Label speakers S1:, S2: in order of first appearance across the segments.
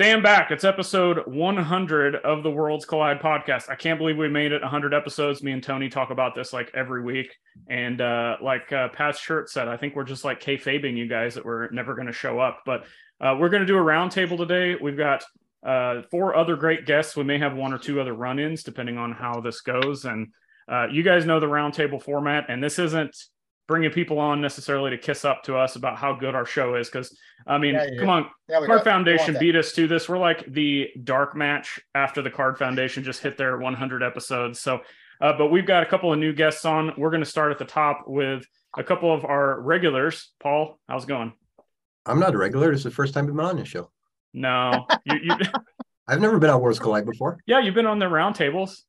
S1: Stand back.
S2: It's episode 100 of the Worlds Collide podcast. I can't believe we made it 100 episodes. Me and Tony talk about this like every week. And uh, like uh, Pat's shirt said, I think we're just like kayfabing you guys that we're never going to show up. But uh, we're going to do a roundtable today. We've got uh, four other great guests. We may have one or two other run ins depending on how this goes. And uh, you guys know the roundtable format. And this isn't bringing people on necessarily to kiss up to us about how good our show is. Because, I mean,
S3: Yeah, yeah.
S2: come on,
S3: Yeah, we
S2: Card
S3: don't-
S2: Foundation beat us to this. We're like the dark match after the Card Foundation just hit their 100 episodes. So, uh, but we've got a couple of new guests on. We're going to start at the top with a couple of our regulars. Paul, how's it going?
S4: I'm not a regular. This is the first time I've been on this show.
S2: No, you, you,
S4: I've never been on Worlds Collide before.
S2: yeah, you've been on the roundtables.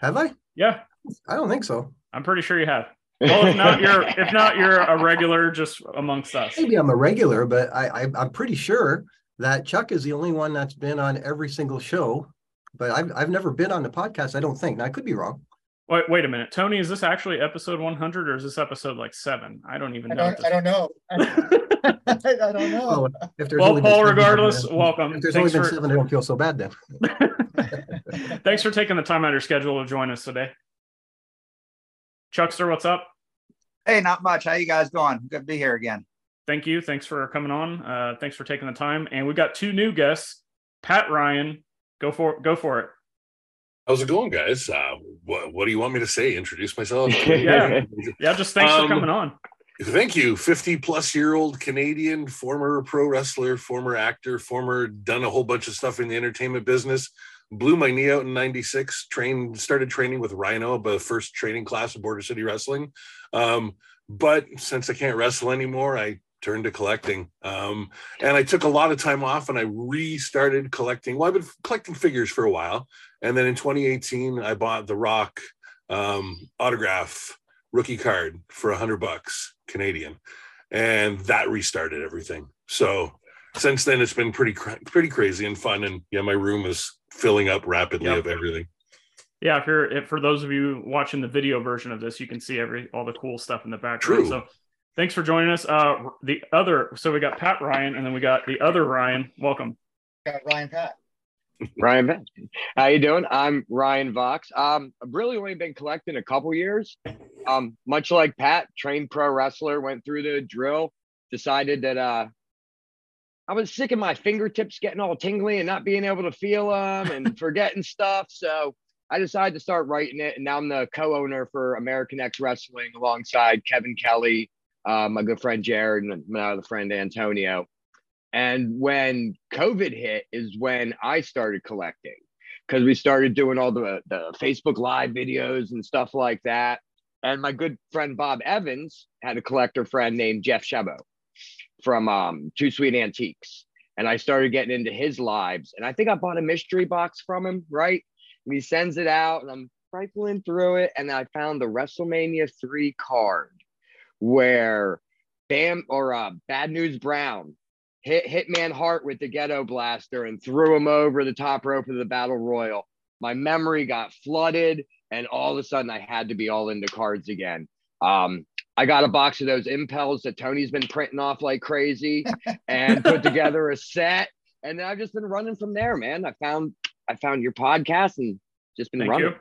S4: Have I?
S2: Yeah,
S4: I don't think so.
S2: I'm pretty sure you have. Well, if not, you're if not, you're a regular just amongst us.
S4: Maybe I'm a regular, but I, I I'm pretty sure that Chuck is the only one that's been on every single show. But I've I've never been on the podcast. I don't think. Now I could be wrong.
S2: Wait, wait a minute, Tony. Is this actually episode 100 or is this episode like seven? I don't even
S3: I
S2: know.
S3: don't, I don't know. I don't know.
S4: Oh, if there's
S2: well, Paul, regardless,
S4: then-
S2: welcome.
S4: If there's
S2: Thanks
S4: only been
S2: for,
S4: seven, I don't feel so bad then.
S2: Thanks for taking the time out of your schedule to join us today. Chuckster, what's up?
S5: Hey, not much. How you guys doing? Good to be here again.
S2: Thank you. Thanks for coming on. Uh, thanks for taking the time. And we've got two new guests. Pat Ryan, go for go for it.
S6: How's it going, guys? Uh, what, what do you want me to say? Introduce myself?
S2: Yeah. Yeah, just thanks for
S6: Um,
S2: coming on.
S6: Thank you. 50 plus year old Canadian, former pro wrestler, former actor, former done a whole bunch of stuff in the entertainment business. Blew my knee out in 96, trained, started training with Rhino, the first training class of Border City Wrestling. Um, but since I can't wrestle anymore, I turned to collecting. Um, and I took a lot of time off and I restarted collecting. Well, I've been collecting figures for a while. And then in 2018, I bought the Rock um, autograph rookie card for hundred bucks Canadian, and that restarted everything. So since then, it's been pretty pretty crazy and fun. And yeah, my room is filling up rapidly
S2: Yep.
S6: of everything.
S2: Yeah, if you're if, for those of you watching the video version of this, you can see every all the cool stuff in the background.
S6: True.
S2: So thanks for joining us. Uh the other so we got Pat Ryan and then we got the other Ryan. Welcome.
S3: Got Ryan Pat.
S7: Ryan, Ven- how you doing? I'm Ryan Vox. Um, I've really only been collecting a couple years. Um, much like Pat, trained pro wrestler, went through the drill, decided that uh, I was sick of my fingertips getting all tingly and not being able to feel them and forgetting stuff. So I decided to start writing it, and now I'm the co-owner for American X Wrestling alongside Kevin Kelly, uh, my good friend Jared, and my other friend Antonio. And when COVID hit is when I started collecting because we started doing all the, the Facebook Live videos and stuff like that. And my good friend Bob Evans had a collector friend named Jeff Shebo from um, Too Sweet Antiques. And I started getting into his lives. And I think I bought a mystery box from him, right? And he sends it out, and I'm rifling through it. And I found the WrestleMania 3 card where Bam or uh, Bad News Brown hit Hitman Hart with the ghetto blaster and threw him over the top rope of the battle royal. My memory got flooded, and all of a sudden I had to be all into cards again. Um, I got a box of those impels that Tony's been printing off like crazy and put together a set. And then I've just been running from there, man. I found I found your podcast and just been
S2: Thank
S7: running.
S2: you.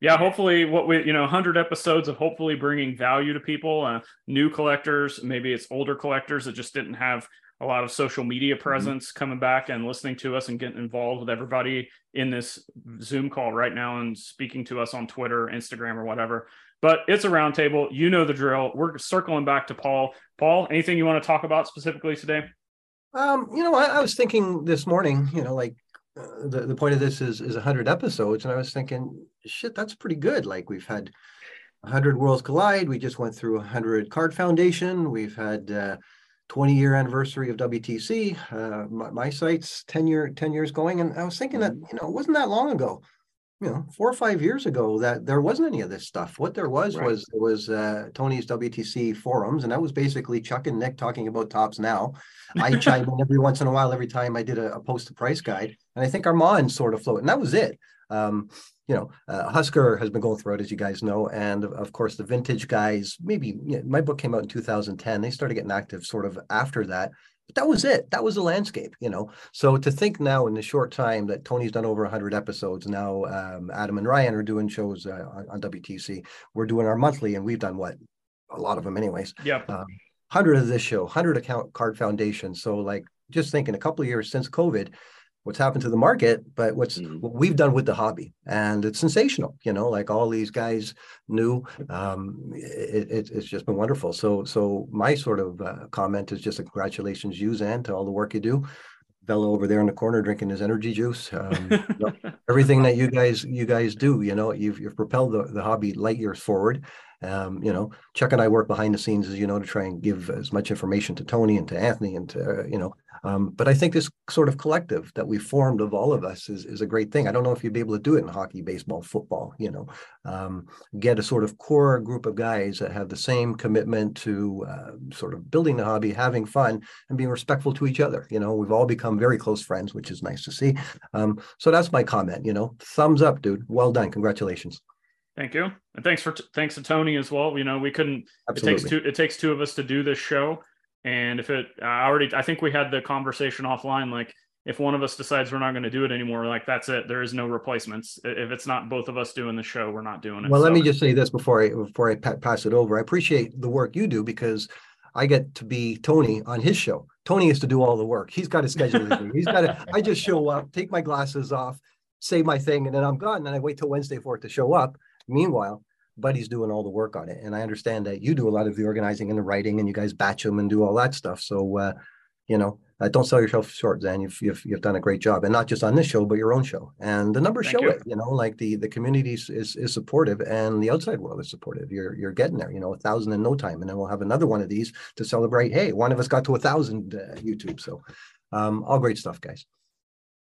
S2: Yeah, hopefully, what we you know, hundred episodes of hopefully bringing value to people, uh, new collectors, maybe it's older collectors that just didn't have a lot of social media presence coming back and listening to us and getting involved with everybody in this Zoom call right now and speaking to us on Twitter, Instagram, or whatever. But it's a roundtable. You know the drill. We're circling back to Paul. Paul, anything you want to talk about specifically today?
S4: Um, you know, I, I was thinking this morning, you know, like uh, the, the point of this is is 100 episodes and i was thinking shit that's pretty good like we've had 100 worlds collide we just went through 100 card foundation we've had uh, 20 year anniversary of wtc uh, my, my, site's 10 year 10 years going and i was thinking that mm-hmm. you know it wasn't that long ago you know four or five years ago that there wasn't any of this stuff what there was right. was was uh, tony's wtc forums and that was basically chuck and nick talking about Topps. now i chime in every once in a while every time i did a, a post to price guide and i think armand sort of floated and that was it um, you know, uh, Husker has been going through it, as you guys know, and of course the vintage guys. Maybe you know, my book came out in 2010. They started getting active sort of after that. But that was it. That was the landscape, you know. So to think now in the short time that Tony's done over 100 episodes, now um, Adam and Ryan are doing shows uh, on, on, WTC. We're doing our monthly, and we've done what a lot of them, anyways.
S2: Yeah. Um,
S4: 100 of this show, 100 account card foundation. So like just thinking a couple of years since COVID, what's happened to the market, but what's mm-hmm. what we've done with the hobby, and it's sensational. You know, like all these guys knew, um, it, it, it's just been wonderful. So, so my sort of uh, comment is just a congratulations, you Zan, to all the work you do. Bello over there in the corner drinking his energy juice. Um, you know, everything that you guys you guys do, you know, you've you've propelled the, the hobby light years forward. Um, you know, Chuck and I work behind the scenes, as you know, to try and give as much information to Tony and to Anthony and to uh, you know um, but I think this sort of collective that we formed of all of us is, is a great thing. I don't know if you'd be able to do it in hockey, baseball, football, you know, um, get a sort of core group of guys that have the same commitment to uh, sort of building the hobby, having fun, and being respectful to each other. You know, we've all become very close friends, which is nice to see. Um, so that's my comment. You know, thumbs up, dude. Well done. Congratulations.
S2: Thank you, and thanks for t- thanks to Tony as well. You know, we couldn't. Absolutely. It takes two. It takes two of us to do this show. And if it, I already, I think we had the conversation offline. Like, if one of us decides we're not going to do it anymore, like that's it. There is no replacements. If it's not both of us doing the show, we're not doing it.
S4: Well, so. let me just say this before I before I pass it over. I appreciate the work you do because I get to be Tony on his show. Tony has to do all the work. He's got to schedule. He's got to. I just show up, take my glasses off, say my thing, and then I'm gone. And I wait till Wednesday for it to show up. Meanwhile, Buddy's doing all the work on it. And I understand that you do a lot of the organizing and the writing and you guys batch them and do all that stuff. So, uh, you know, uh, don't sell yourself short, Zan. You've, you've, you've done a great job, and not just on this show, but your own show. And the numbers Thank show you. it. You know, like the the community is, is supportive, and the outside world is supportive. You're you're getting there. You know, a thousand in no time, and then we'll have another one of these to celebrate. Hey, one of us got to a thousand uh, YouTube. So, um, all great stuff, guys.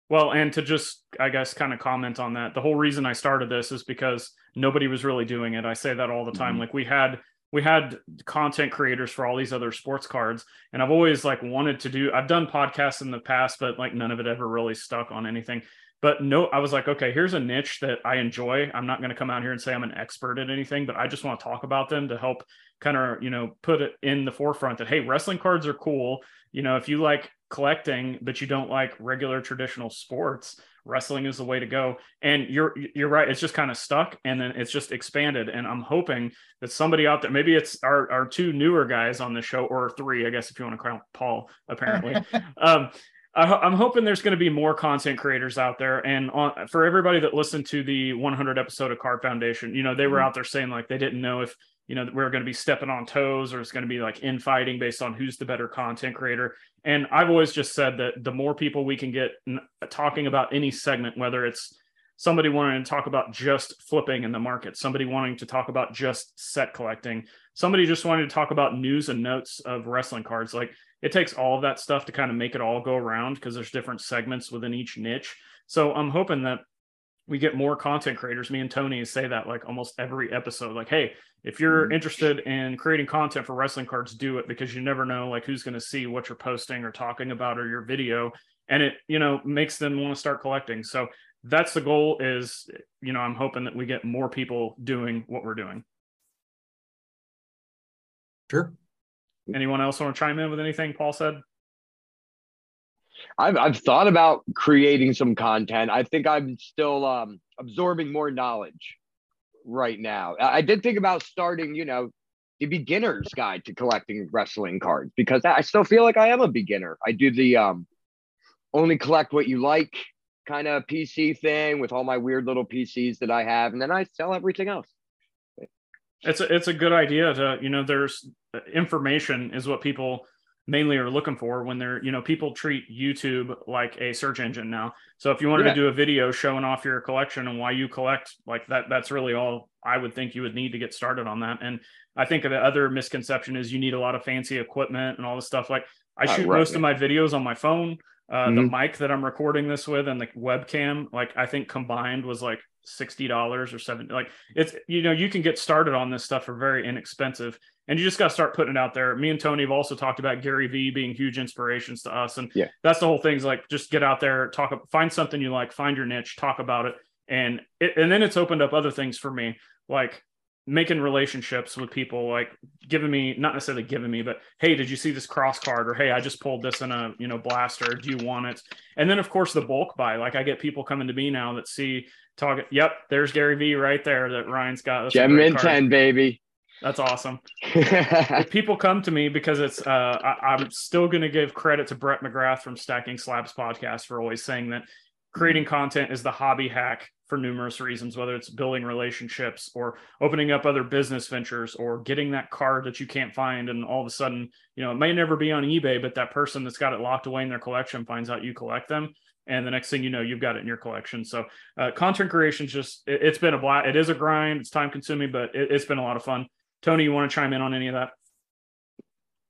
S2: Well, and to just, I guess, kind of comment on that, the whole reason I started this is because nobody was really doing it. I say that all the time. Mm-hmm. Like we had we had content creators for all these other sports cards and i've always like wanted to do i've done podcasts in the past but like none of it ever really stuck on anything but no i was like okay here's a niche that i enjoy i'm not going to come out here and say i'm an expert at anything but i just want to talk about them to help kind of you know put it in the forefront that hey wrestling cards are cool you know if you like collecting but you don't like regular traditional sports wrestling is the way to go. And you're you're right. It's just kind of stuck and then it's just expanded. And i'm hoping that somebody out there maybe it's our, our two newer guys on the show or three i guess if you want to count paul apparently. Um I, am hoping there's going to be more content creators out there, and on, for everybody that listened to the 100 episode of Card Foundation, you know they were mm-hmm. out there saying like they didn't know if you know we're going to be stepping on toes or it's going to be like infighting based on who's the better content creator. And i've always just said that the more people we can get talking about any segment whether it's somebody wanting to talk about just flipping in the market somebody wanting to talk about just set collecting somebody just wanting to talk about news and notes of wrestling cards like it takes all of that stuff to kind of make it all go around because there's different segments within each niche. So i'm hoping that we get more content creators. Me and Tony say that like almost every episode. Like, hey, if you're mm-hmm. interested in creating content for wrestling cards, do it because you never know like who's going to see what you're posting or talking about or your video, and it you know makes them want to start collecting. So that's the goal. Is you know I'm hoping that we get more people doing what we're doing.
S4: Sure.
S2: Anyone else want to chime in with anything Paul said?
S7: I've I've thought about creating some content. I think I'm still um, absorbing more knowledge right now. I did think about starting, you know, the beginner's guide to collecting wrestling cards because I still feel like I am a beginner. I do the um, only collect what you like kind of PC thing with all my weird little PCs that I have, and then I sell everything else.
S2: It's a, it's a good idea to you know there's information is what people mainly are looking for when they're you know people treat youtube like a search engine now so if you wanted
S7: Yeah.
S2: to do a video showing off your collection and why you collect like that that's really all i would think you would need to get started on that and i think the other misconception is you need a lot of fancy equipment and all this stuff like i
S7: Oh,
S2: shoot
S7: right,
S2: most
S7: yeah.
S2: of my videos on my phone uh, the
S7: Mhm.
S2: mic that i'm recording this with and the webcam like i think combined was like $60 or 70 like it's you know you can get started on this stuff for very inexpensive and you just got to start putting it out there. Me and Tony have also talked about Gary Vee being huge inspirations to us, and
S7: Yeah.
S2: that's the whole thing. Is like just get out there, talk, find something you like, find your niche, talk about it, and it, and then it's opened up other things for me, like making relationships with people, like giving me not necessarily giving me, but hey, did you see this cross card? Or hey, I just pulled this in a you know blaster. Do you want it? And then of course the bulk buy. Like I get people coming to me now that see talk. Yep, there's Gary Vee right there that Ryan's got.
S7: Gem in 10, baby.
S2: That's awesome. If people come to me because it's uh I, i'm still going to give credit to brett mcgrath from stacking slabs podcast for always saying that creating content is the hobby hack for numerous reasons whether it's building relationships or opening up other business ventures or getting that card that you can't find and all of a sudden you know it may never be on ebay but that person that's got it locked away in their collection finds out you collect them and the next thing you know you've got it in your collection. So uh, content creation just it, it's been a blast it is a grind. It's time consuming but it, it's been a lot of fun tony you want to chime in on any of that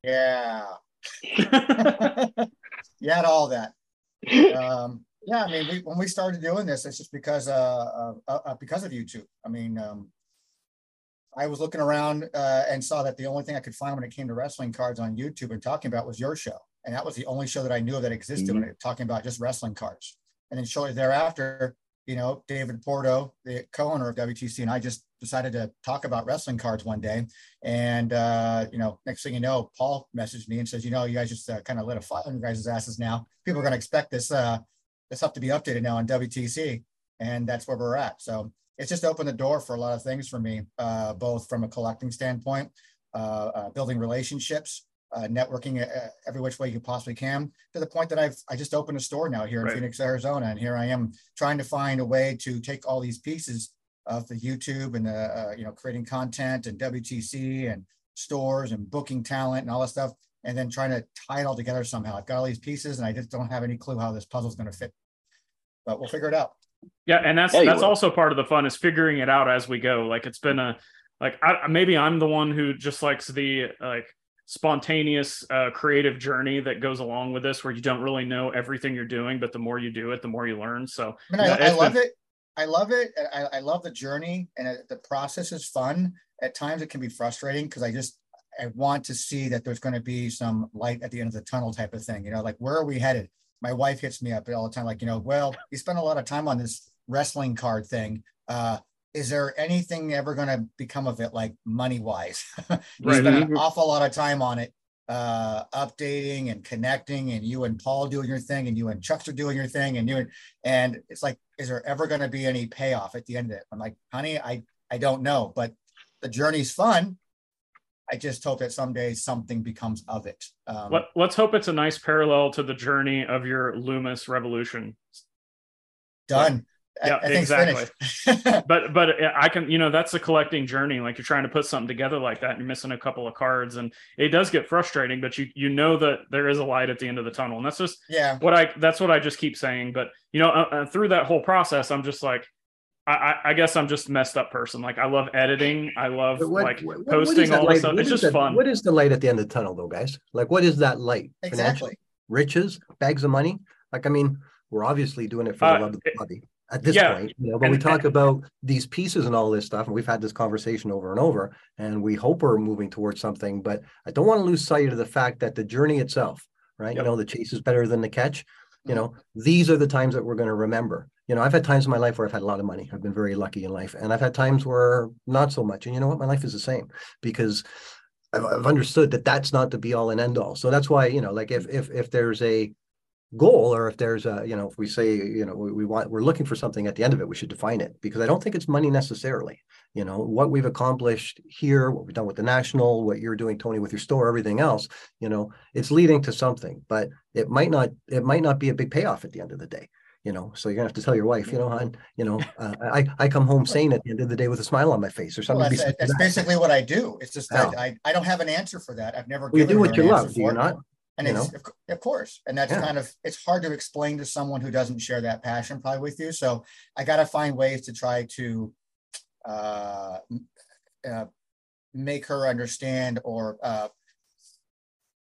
S3: Yeah. you had all that. Um, yeah, I mean, we, when we started doing this, it's just because uh, uh, uh, because of YouTube. I mean, um, I was looking around uh, and saw that the only thing I could find when it came to wrestling cards on YouTube and talking about was your show, and that was the only show that I knew of that existed when it talking about just wrestling cards. And then shortly thereafter, you know, David Porto, the co-owner of WTC, and I just decided to talk about wrestling cards one day. And uh, you know, next thing you know, Paul messaged me and says, you know, you guys just uh, kind of lit a fire on your guys' asses now. People are going to expect this uh, this stuff to be updated now on WTC, and that's where we're at. So it's just opened the door for a lot of things for me, uh, both from a collecting standpoint, uh, uh, building relationships, uh, networking uh, every which way you possibly can, to the point that I've I just opened a store now here in
S2: Right.
S3: Phoenix, Arizona, and here I am trying to find a way to take all these pieces of the YouTube and the uh, you know creating content and WTC and stores and booking talent and all that stuff, and then trying to tie it all together somehow. I've got all these pieces, and I just don't have any clue how this puzzle is going to fit, but we'll figure it out.
S2: Yeah, and that's
S7: Yeah,
S2: that's
S7: will.
S2: also part of the fun is figuring it out as we go. Like it's been a like I, maybe I'm the one who just likes the like spontaneous uh, creative journey that goes along with this, where you don't really know everything you're doing, but the more you do it, the more you learn. So
S3: I mean,
S2: Yeah,
S3: I, I love
S2: been-
S3: it. I love it. I, I love the journey, and it, the process is fun. At times, it can be frustrating because I just I want to see that there's going to be some light at the end of the tunnel, type of thing. You know, like where are we headed? My wife hits me up all the time, like you know, well, you spend a lot of time on this wrestling card thing. Uh, is there anything ever going to become of it, like money wise? you
S2: Right.
S3: spend an awful lot of time on it uh updating and connecting and you and paul doing your thing and you and chucks are doing your thing and you and and it's like is there ever going to be any payoff at the end of it? I'm like honey i i don't know but the journey's fun. I just hope that someday something becomes of it. Um
S2: let, let's hope it's a nice parallel to the journey of your Lumis revolution.
S3: done
S2: Yeah,
S3: I, think
S2: exactly. But but I can you know that's a collecting journey. Like you're trying to put something together like that, and you're missing a couple of cards, and it does get frustrating. But you you know that there is a light at the end of the tunnel, and that's just
S3: yeah
S2: what I that's what I just keep saying. But you know, uh, uh, through that whole process, I'm just like, I, I, I guess I'm just messed up person. Like I love editing, I love
S4: what-
S2: like
S4: what- what is
S2: posting
S4: that
S2: all
S4: light-
S2: this stuff.
S4: what
S2: It's just
S4: the-
S2: fun.
S4: What is the light at the end of the tunnel, though, guys? Like, what is that light? Financial
S3: exactly
S4: riches, bags of money. Like, I mean, we're obviously doing it for
S2: Uh,
S4: the love of the
S2: it-
S4: hobby at this
S2: yeah,
S4: point, you know. But
S2: and-
S4: we talk about these pieces and all this stuff, and we've had this conversation over and over, and we hope we're moving towards something. But I don't want to lose sight of the fact that the journey itself, right?
S2: Yep.
S4: You know, the chase is better than the catch. You mm-hmm. know, these are the times that we're going to remember. You know, I've had times in my life where I've had a lot of money. I've been very lucky in life, and I've had times where not so much. And you know what? My life is the same because I've, I've understood that that's not the be all and end all. So that's why you know, like if if if there's a goal or if there's a you know if we say you know we, we want we're looking for something at the end of it we should define it because i don't think it's money necessarily. You know what we've accomplished here what we've done with the national what you're doing tony with your store everything else you know it's leading to something but it might not it might not be a big payoff at the end of the day you know? So you're gonna have to tell your wife you know hon you know uh, i i come home sane at the end of the day with a smile on my face or
S3: well,
S4: something
S3: that's, that's basically what i do. It's just that. I, I don't have an answer for that. I've never
S4: Well, you do what you love do you not
S3: And
S4: You
S3: it's, of, of course, and that's
S4: Yeah.
S3: kind of it's hard to explain to someone who doesn't share that passion probably with you. So I got to find ways to try to uh, uh, make her understand or uh,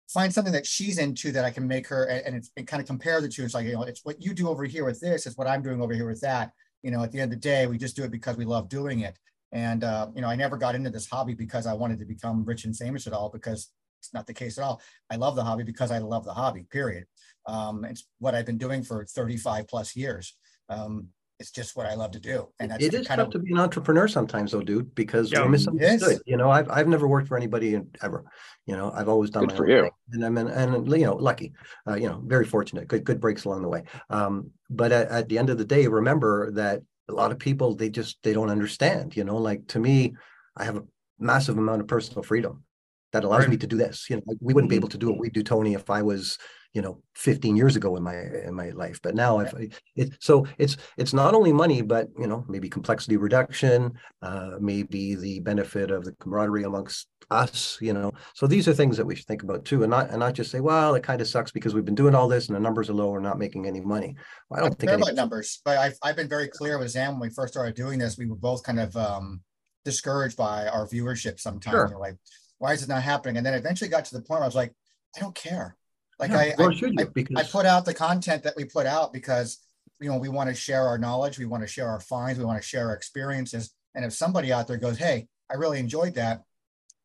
S3: find something that she's into that I can make her and, and, it's, and kind of compare the two. It's like you know, it's what you do over here with this is what I'm doing over here with that. You know, at the end of the day, we just do it because we love doing it. And uh, you know, I never got into this hobby because I wanted to become rich and famous at all, because it's not the case at all. I love the hobby because I love the hobby, period. Um, it's what I've been doing for 35 plus years. Um, it's just what I love to do. And that's
S4: It
S3: kind
S4: tough
S3: of
S4: to be an entrepreneur sometimes, though, dude, because
S2: Yeah.
S4: we're misunderstood.
S3: Yes.
S4: You know, I've I've never worked for anybody in- ever. You know, I've always done
S7: Good
S4: my
S7: for
S4: own
S7: you.
S4: thing. and I'm in, and you know, lucky. Uh, you know, very fortunate. Good good breaks along the way. Um, but at, at the end of the day, remember that a lot of people they just they don't understand. You know, like to me, I have a massive amount of personal freedom that allows
S2: Right.
S4: me to do this. You know, like, we wouldn't be
S7: Mhm.
S4: able to do what we do, Tony, if I was you know 15 years ago in my in my life but now i've it so it's it's not only money but you know maybe complexity reduction uh maybe the benefit of the camaraderie amongst us you know so these are things that we should think about too and not and not just say well it kind of sucks because we've been doing all this and the numbers are low we're not making any money well, i
S3: I
S4: don't
S3: don't
S4: think
S3: care
S4: any,
S3: about numbers, but I've, I've been very clear with Zan when we first started doing this. We were both kind of um, discouraged by our viewership sometimes.
S4: Sure.
S3: Like, why is it not happening? And then eventually got to the point where I was like, I don't care. Like
S4: Yeah,
S3: I, I,
S4: you,
S3: I,
S4: because
S3: I put out the content that we put out because you know we want to share our knowledge, we want to share our finds, we want to share our experiences. And if somebody out there goes, hey, I really enjoyed that,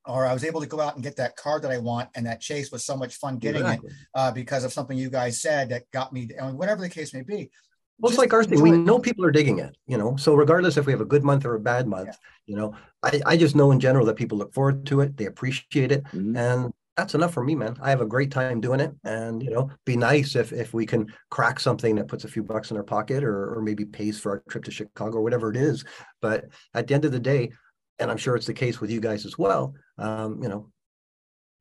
S3: or I was able to go out and get that card that I want, and that chase was so much fun getting
S4: Exactly.
S3: it uh, because of something you guys said that got me, I mean, whatever the case may be.
S4: Well, it's like our thing. We know people are digging it, you know. So regardless if we have a good month or a bad month,
S3: Yeah.
S4: you know, I, I just know in general that people look forward to it, they appreciate it,
S7: Mhm.
S4: and that's enough for me, man. I have a great time doing it, and you know, be nice if if we can crack something that puts a few bucks in our pocket, or or maybe pays for our trip to Chicago or whatever it is. But at the end of the day, and I'm sure it's the case with you guys as well. Um, you know,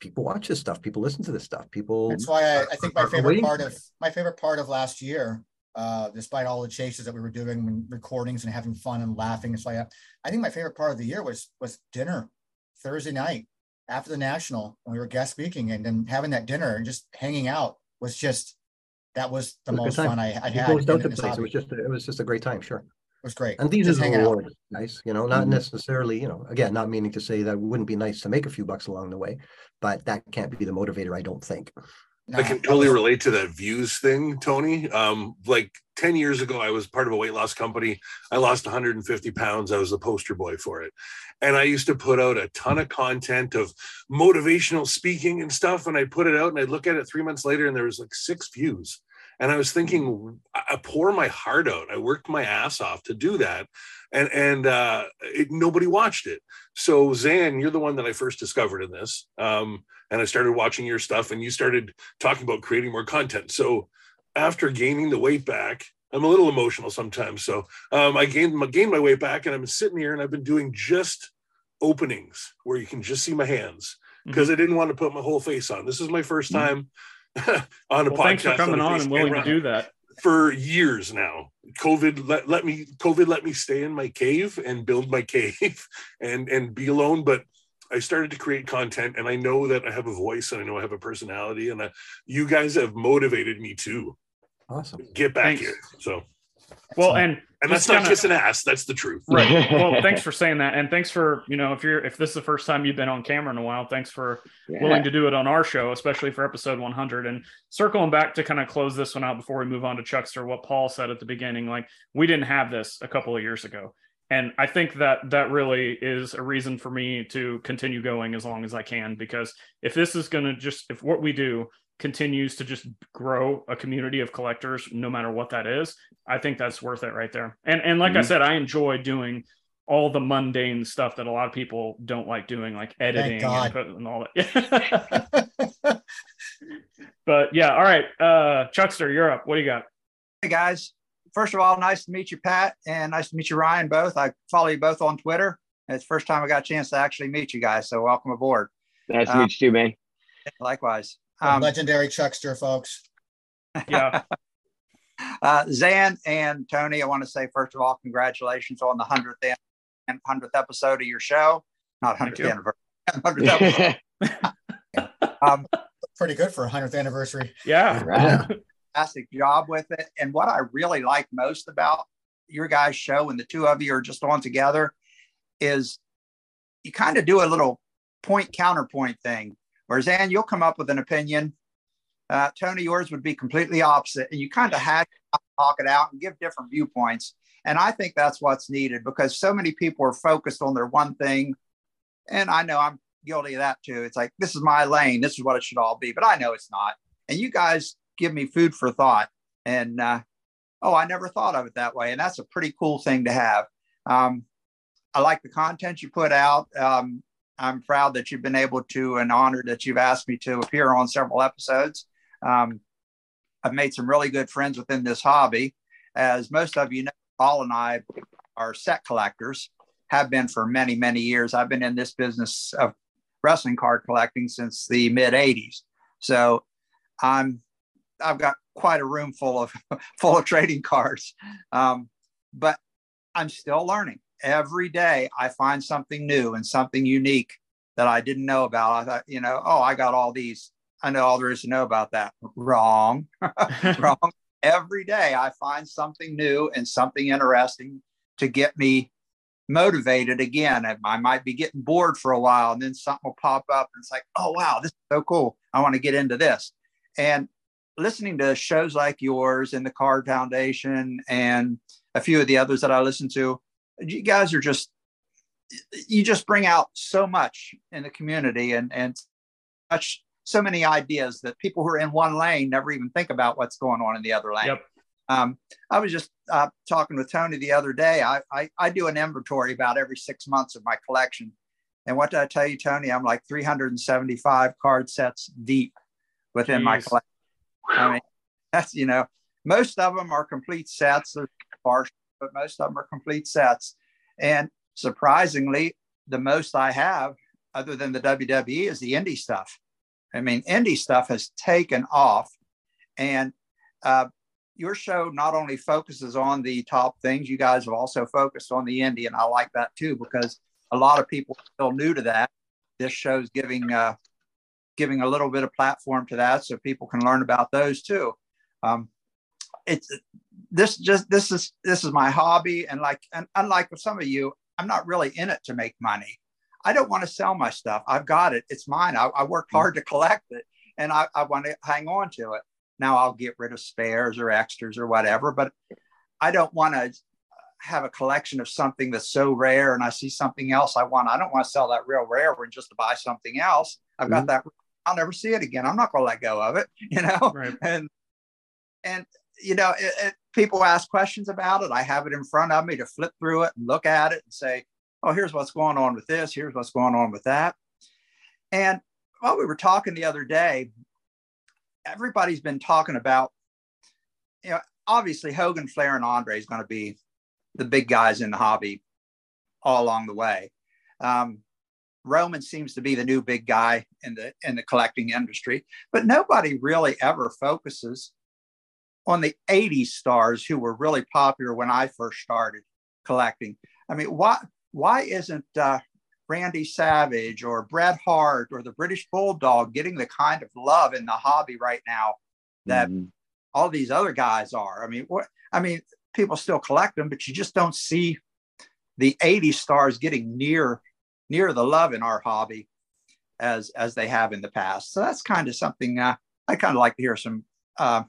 S4: people watch this stuff, people listen to this stuff, people.
S3: That's why I, I think my favorite part of my favorite part of last year, uh, despite all the chases that we were doing and recordings and having fun and laughing and stuff like I think my favorite part of the year was was dinner Thursday night after the national when we were guest speaking and then having that dinner and just hanging out was just that was the
S4: was
S3: most fun I, I had.
S4: closed out
S3: in
S4: the
S3: this
S4: place. It was just a- it was just a great time, sure.
S3: It was great.
S4: And these are
S3: Just
S4: the
S3: hanging out.
S4: rewards, nice, you know, not
S7: Mhm.
S4: necessarily, you know, again, not meaning to say that it wouldn't be nice to make a few bucks along the way, but that can't be the motivator, I don't think.
S3: No,
S6: I can totally
S3: was-
S6: relate to that views thing, Tony. Um, like 10 years ago, I was part of a weight loss company. I lost 150 pounds. I was the poster boy for it. And I used to put out a ton of content of motivational speaking and stuff. And I put it out and I'd look at it three months later and there was like six views. And I was thinking, I I pour my heart out. I worked my ass off to do that. And, and uh, it, nobody watched it. So, Zan, you're the one that I first discovered in this. Um, and I started watching your stuff, and you started talking about creating more content. So after gaining the weight back, I'm a little emotional sometimes. So um, I gained my gained my weight back, and I'm sitting here, and I've been doing just openings where you can just see my hands because I didn't want to put my whole face on. This is my first time on a
S2: Well,
S6: podcast.
S2: thanks for coming
S6: a
S2: on and willing to do that.
S6: for years now. COVID let, let me COVID let me stay in my cave and build my cave and and be alone. But I started to create content, and I know that I have a voice, and I know I have a personality, and uh, you guys have motivated me to
S4: Awesome.
S6: get back
S2: Thanks.
S6: here. So,
S2: Well, and
S6: and that's not
S2: kinda-
S6: kissing ass. That's the truth.
S2: right. Well, thanks for saying that, and thanks for you know if you're if this is the first time you've been on camera in a while, thanks for willing to do it on our show, especially for episode 100. And circling back to kind of close this one out before we move on to Chuckster, what Paul said at the beginning, like we didn't have this a couple of years ago. And I think that that really is a reason for me to continue going as long as I can, because if this is going to just, if what we do continues to just grow a community of collectors, no matter what that is, I think that's worth it right there. And, and like I
S7: Mhm.
S2: said, I enjoy doing all the mundane stuff that a lot of people don't like doing, like editing and, and all that. but yeah, all right. Uh Chuckster, you're up. What do you got?
S5: Hey guys, first of all, nice to meet you, Pat, and nice to meet you, Ryan. Both. I follow you both on Twitter. And it's the first time I got a chance to actually meet you guys. So welcome aboard.
S7: Nice to
S5: Uh,
S7: meet you too, man.
S5: Likewise. Um,
S3: legendary Chuckster, folks.
S2: Yeah.
S5: uh, Zan and Tony, I want to say first of all, congratulations on the hundredth and hundredth episode of your show. Not hundredth anniversary, hundredth episode. um,
S3: pretty good for a hundredth anniversary.
S2: Yeah.
S4: Yeah.
S5: Fantastic job with it. And what I really like most about your guys' show and the two of you are just on together is you kind of do a little point counterpoint thing. Whereas Ann, you'll come up with an opinion. Uh, Tony, yours would be completely opposite, and you kind of to talk it out and give different viewpoints. And I think that's what's needed because so many people are focused on their one thing. And I know I'm guilty of that too. It's like, this is my lane. This is what it should all be. But I know it's not. And you guys give me food for thought. And uh, oh, I never thought of it that way. And that's a pretty cool thing to have. Um, I like the content you put out. Um, I'm proud that you've been able to and honored that you've asked me to appear on several episodes. Um, I've made some really good friends within this hobby. As most of you know, Paul and I are set collectors, have been for many, many years. I've been in this business of wrestling card collecting since the mid 80s. So I'm I've got quite a room full of full of trading cards. Um, but I'm still learning. Every day I find something new and something unique that I didn't know about. I thought, you know, oh, I got all these. I know all there is to know about that. Wrong. Wrong. Every day I find something new and something interesting to get me motivated again. I might be getting bored for a while and then something will pop up and it's like, oh, wow, this is so cool. I want to get into this. And listening to shows like yours and the Card Foundation and a few of the others that I listen to, you guys are just you just bring out so much in the community and and such so many ideas that people who are in one lane never even think about what's going on in the other lane.
S2: Yep.
S5: Um, I was just uh, talking with Tony the other day. I, I, I do an inventory about every six months of my collection, and what did I tell you, Tony? I'm like 375 card sets deep within my collection. I mean, that's you know, most of them are complete sets. They're partial, but most of them are complete sets. And surprisingly, the most I have, other than the WWE, is the indie stuff. I mean, indie stuff has taken off, and uh, your show not only focuses on the top things, you guys have also focused on the indie, and I like that too because a lot of people are still new to that. This show's giving uh, giving a little bit of platform to that, so people can learn about those too. Um, it's this just this is this is my hobby, and like and unlike with some of you, I'm not really in it to make money. I don't want to sell my stuff. I've got it. It's mine. I, I worked hard to collect it, and I, I want to hang on to it. Now I'll get rid of spares or extras or whatever, but I don't want to have a collection of something that's so rare and I see something else I want. I don't want to sell that real rare one just to buy something else. I've got that. I'll never see it again. I'm not going to let go of it, you know?
S2: Right.
S5: And, and, you know, it, it, people ask questions about it. I have it in front of me to flip through it and look at it and say, oh, here's what's going on with this. Here's what's going on with that. And while we were talking the other day, everybody's been talking about, you know, obviously Hogan, Flair, and Andre is going to be the big guys in the hobby all along the way. Um, Roman seems to be the new big guy in the in the collecting industry, but nobody really ever focuses on the 80s stars who were really popular when I first started collecting. I mean, why why isn't uh, Randy Savage or Bret Hart or the British Bulldog getting the kind of love in the hobby right now that
S7: Mhm.
S5: all these other guys are? I mean, what I mean, people still collect them, but you just don't see the 80s stars getting near near the love in our hobby as as they have in the past. So that's kind of something uh, I kind of like to hear some uh,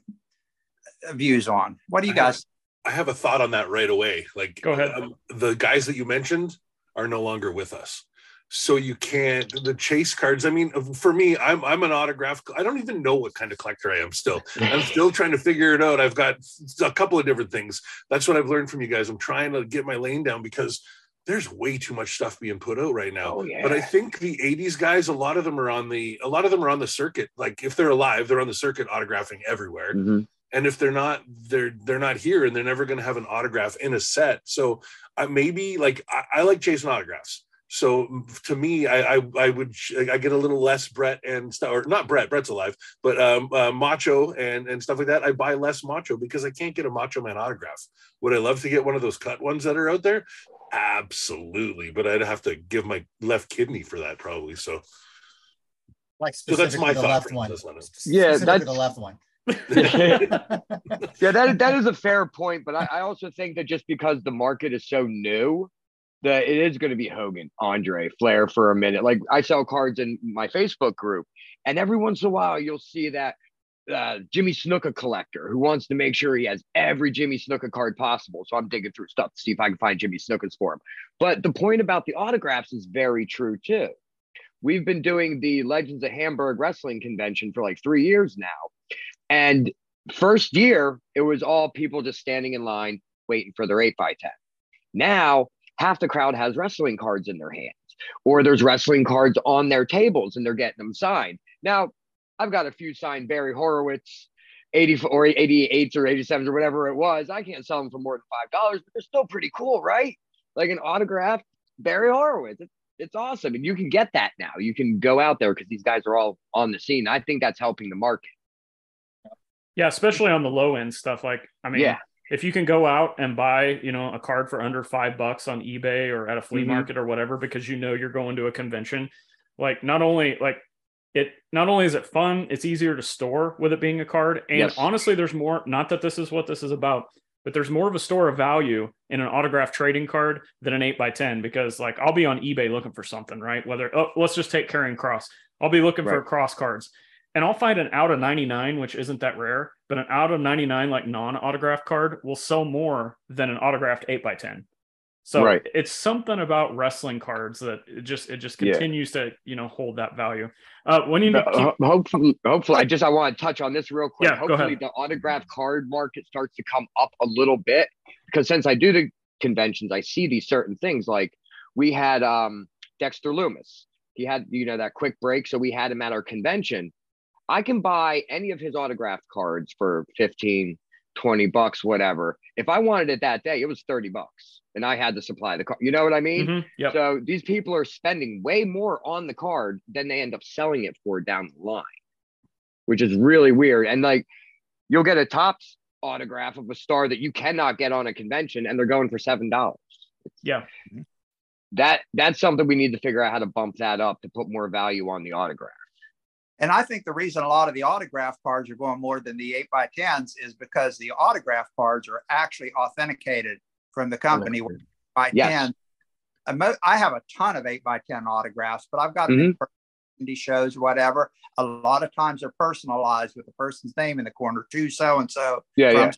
S5: views on. What do you
S6: I have-
S5: guys?
S6: I have a thought on that right away. Like,
S2: Go ahead.
S6: um, the guys that you mentioned are no longer with us, so you can't. The chase cards. I mean, for me, I'm I'm an autograph. I don't even know what kind of collector I am. Still, I'm still trying to figure it out. I've got a couple of different things. That's what I've learned from you guys. I'm trying to get my lane down because there's way too much stuff being put out right now.
S7: Oh, yeah.
S6: But I think the 80s guys, a lot of them are on the a lot of them are on the circuit. Like if they're alive, they're on the circuit autographing everywhere
S7: Mhm.
S6: and if they're not they're they're not here and they're never going to have an autograph in a set so uh, maybe like I, I like chasing autographs so to me I, I i would i get a little less brett and stuff or not brett brett's alive but um uh, macho and and stuff like that i buy less macho because i can't get a macho man autograph would i love to get one of those cut ones that are out there absolutely but i'd have to give my left kidney for that probably so
S3: Like
S6: So that's my
S3: the
S6: thought
S3: left
S6: process
S3: one.
S7: Yeah, that's-
S3: the left one.
S7: yeah, that that is a fair point, but I, I also think that just because the market is so new, that it is going to be Hogan, Andre, Flair for a minute. Like I sell cards in my Facebook group, and every once in a while you'll see that uh, Jimmy Snuka collector who wants to make sure he has every Jimmy Snuka card possible. So I'm digging through stuff to see if I can find Jimmy Snukas for him. But the point about the autographs is very true too. We've been doing the Legends of Hamburg Wrestling Convention for like three years now. And first year, it was all people just standing in line waiting for their 8 by 10 Now, half the crowd has wrestling cards in their hands, or there's wrestling cards on their tables and they're getting them signed. Now, I've got a few signed Barry Horowitz, 80 or 88s or 87s or whatever it was. I can't sell them for more than $5, but they're still pretty cool, right? Like an autographed Barry Horowitz. It's, it's awesome. And you can get that now. You can go out there because these guys are all on the scene. I think that's helping the market.
S2: Yeah, especially on the low end stuff. Like, I mean,
S7: Yeah.
S2: if you can go out and buy, you know, a card for under five bucks on eBay or at a flea
S7: Mhm.
S2: market or whatever, because you know you're going to a convention, like not only like it not only is it fun, it's easier to store with it being a card. And
S7: Yes.
S2: honestly, there's more, not that this is what this is about, but there's more of a store of value in an autographed trading card than an eight by ten because like I'll be on eBay looking for something, right? Whether oh, let's just take Karrion Kross. I'll be looking for cross cards and I'll find an out of 99, which isn't that rare, but an out of 99 like non-autographed card will sell more than an autographed 8 by 10 So
S7: Right.
S2: it's something about wrestling cards that it just it just
S7: Yeah.
S2: continues to, you know, hold that value. Uh when you keep,
S7: ho- hopefully, hopefully, I just I want to touch on this real quick.
S2: Yeah,
S7: hopefully, the autograph card market starts to come up a little bit because since I do the conventions, I see these certain things. Like we had um, Dexter Lumis. He had you know that quick break, so we had him at our convention. I can buy any of his autographed cards for 15, 20 bucks, whatever. If I wanted it that day, it was 30 bucks, and I had to supply the card. You know what I mean?
S2: Mhm, yep.
S7: So these people are spending way more on the card than they end up selling it for down the line, which is really weird. And like, you'll get a Topps autograph of a star that you cannot get on a convention, and they're going for seven dollars.
S2: yeah.
S7: That that's something we need to figure out how to bump that up to put more value on the autograph.
S5: And I think the reason a lot of the autograph cards are going more than the eight by tens is because the autograph cards are actually authenticated from the company. where By
S7: Yes.
S5: ten, I have a ton of eight by ten autographs, but I've got mm-hmm. in indie shows or whatever. A lot of times they're personalized with the person's name in the corner to so and so.
S7: Yeah, yeah.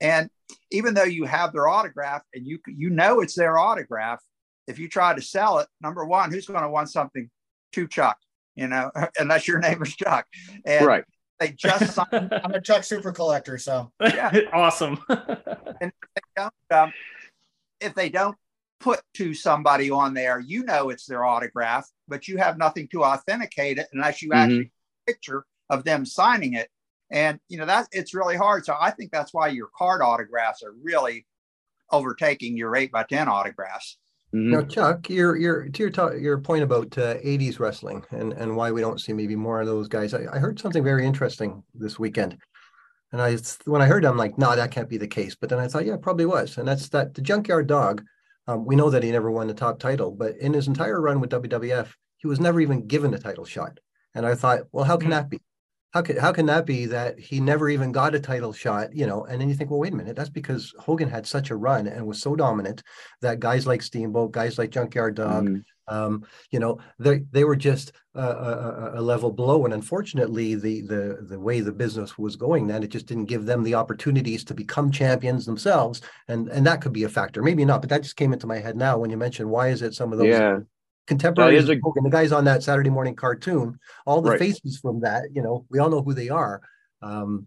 S5: And even though you have their autograph and you you know it's their autograph, if you try to sell it, number one, who's going to want something to Chuck? You know, unless your name is Chuck. And
S7: Right.
S5: they just signed
S3: I'm a Chuck super collector, so yeah,
S2: awesome.
S5: and if they don't, um, if they don't put to somebody on there, you know it's their autograph, but you have nothing to authenticate it unless you
S7: Mhm.
S5: actually take a picture of them signing it. And you know that it's really hard. So I think that's why your card autographs are really overtaking your eight by ten autographs.
S7: Mhm.
S4: Now, Chuck, your your to your your point about uh, '80s wrestling and and why we don't see maybe more of those guys. I, I heard something very interesting this weekend, and I when I heard, it, I'm like, no, that can't be the case. But then I thought, yeah, it probably was, and that's that the Junkyard Dog. Um, we know that he never won the top title, but in his entire run with WWF, he was never even given a title shot. And I thought, well, how can
S2: Hmm.
S4: that be? How can how can that be that he never even got a title shot? You know, and then you think, well, wait a minute, that's because Hogan had such a run and was so dominant that guys like Steamboat, guys like Junkyard Dog,
S7: Mhm.
S4: um, you know, they they were just uh, a, a- a level below. And unfortunately, the the the way the business was going, then it just didn't give them the opportunities to become champions themselves. And and that could be a factor, maybe not, but that just came into my head now when you mentioned why is it some of those
S7: Yeah.
S4: Contemporaries
S7: That is
S4: of
S7: a-
S4: Hogan, the guys on that Saturday morning cartoon, all the
S7: Right.
S4: faces from that, you know, we all know who they are. Um,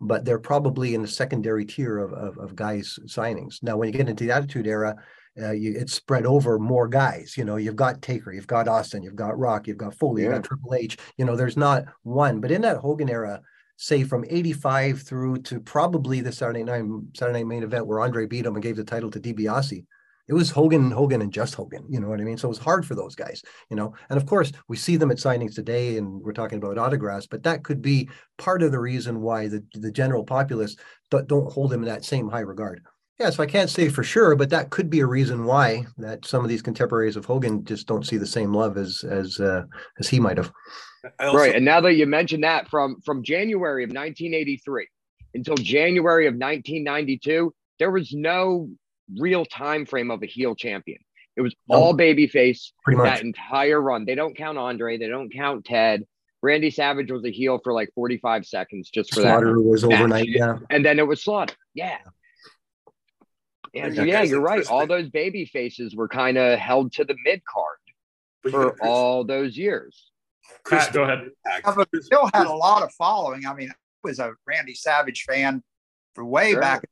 S4: but they're probably in the secondary tier of, of, of guys signings. Now, when you get into the Attitude Era, uh, you, it's spread over more guys. You know, you've got Taker, you've got Austin, you've got Rock, you've got Foley, you've got Triple H. You know, there's not one. But in that Hogan era, say from '85 through to probably the Saturday night Saturday night main event where Andre beat him and gave the title to DiBiase, it was Hogan and Hogan and just Hogan. You know what I mean? So it was hard for those guys. You know, and of course we see them at signings today, and we're talking about autographs. But that could be part of the reason why the the general populace don't, don't hold them in that same high regard. Yeah, so I can't say for sure, but that could be a reason why that some of these contemporaries of Hogan just don't see the same love as as uh, as he might have.
S6: Also,
S7: right. And now that you mentioned that, from from January of 1983 until January of 1992, there was no real time frame of a heel champion. It was
S4: No.
S7: all babyface
S4: Pretty much.
S7: that entire run. They don't count Andre. They don't count Ted. Randy Savage was a heel for like 45 seconds just for that.
S4: Slaughter was
S7: match.
S4: overnight. Yeah.
S7: And then it was Slaughter. Yeah. And so, yeah, you're right. All those baby faces were kind of held to the mid card for
S6: got
S7: all those years.
S6: Chris
S2: Pat, go ahead.
S6: Impact.
S5: Yeah, still had a lot of following. I mean, I was a Randy Savage fan for way
S7: Sure.
S5: back.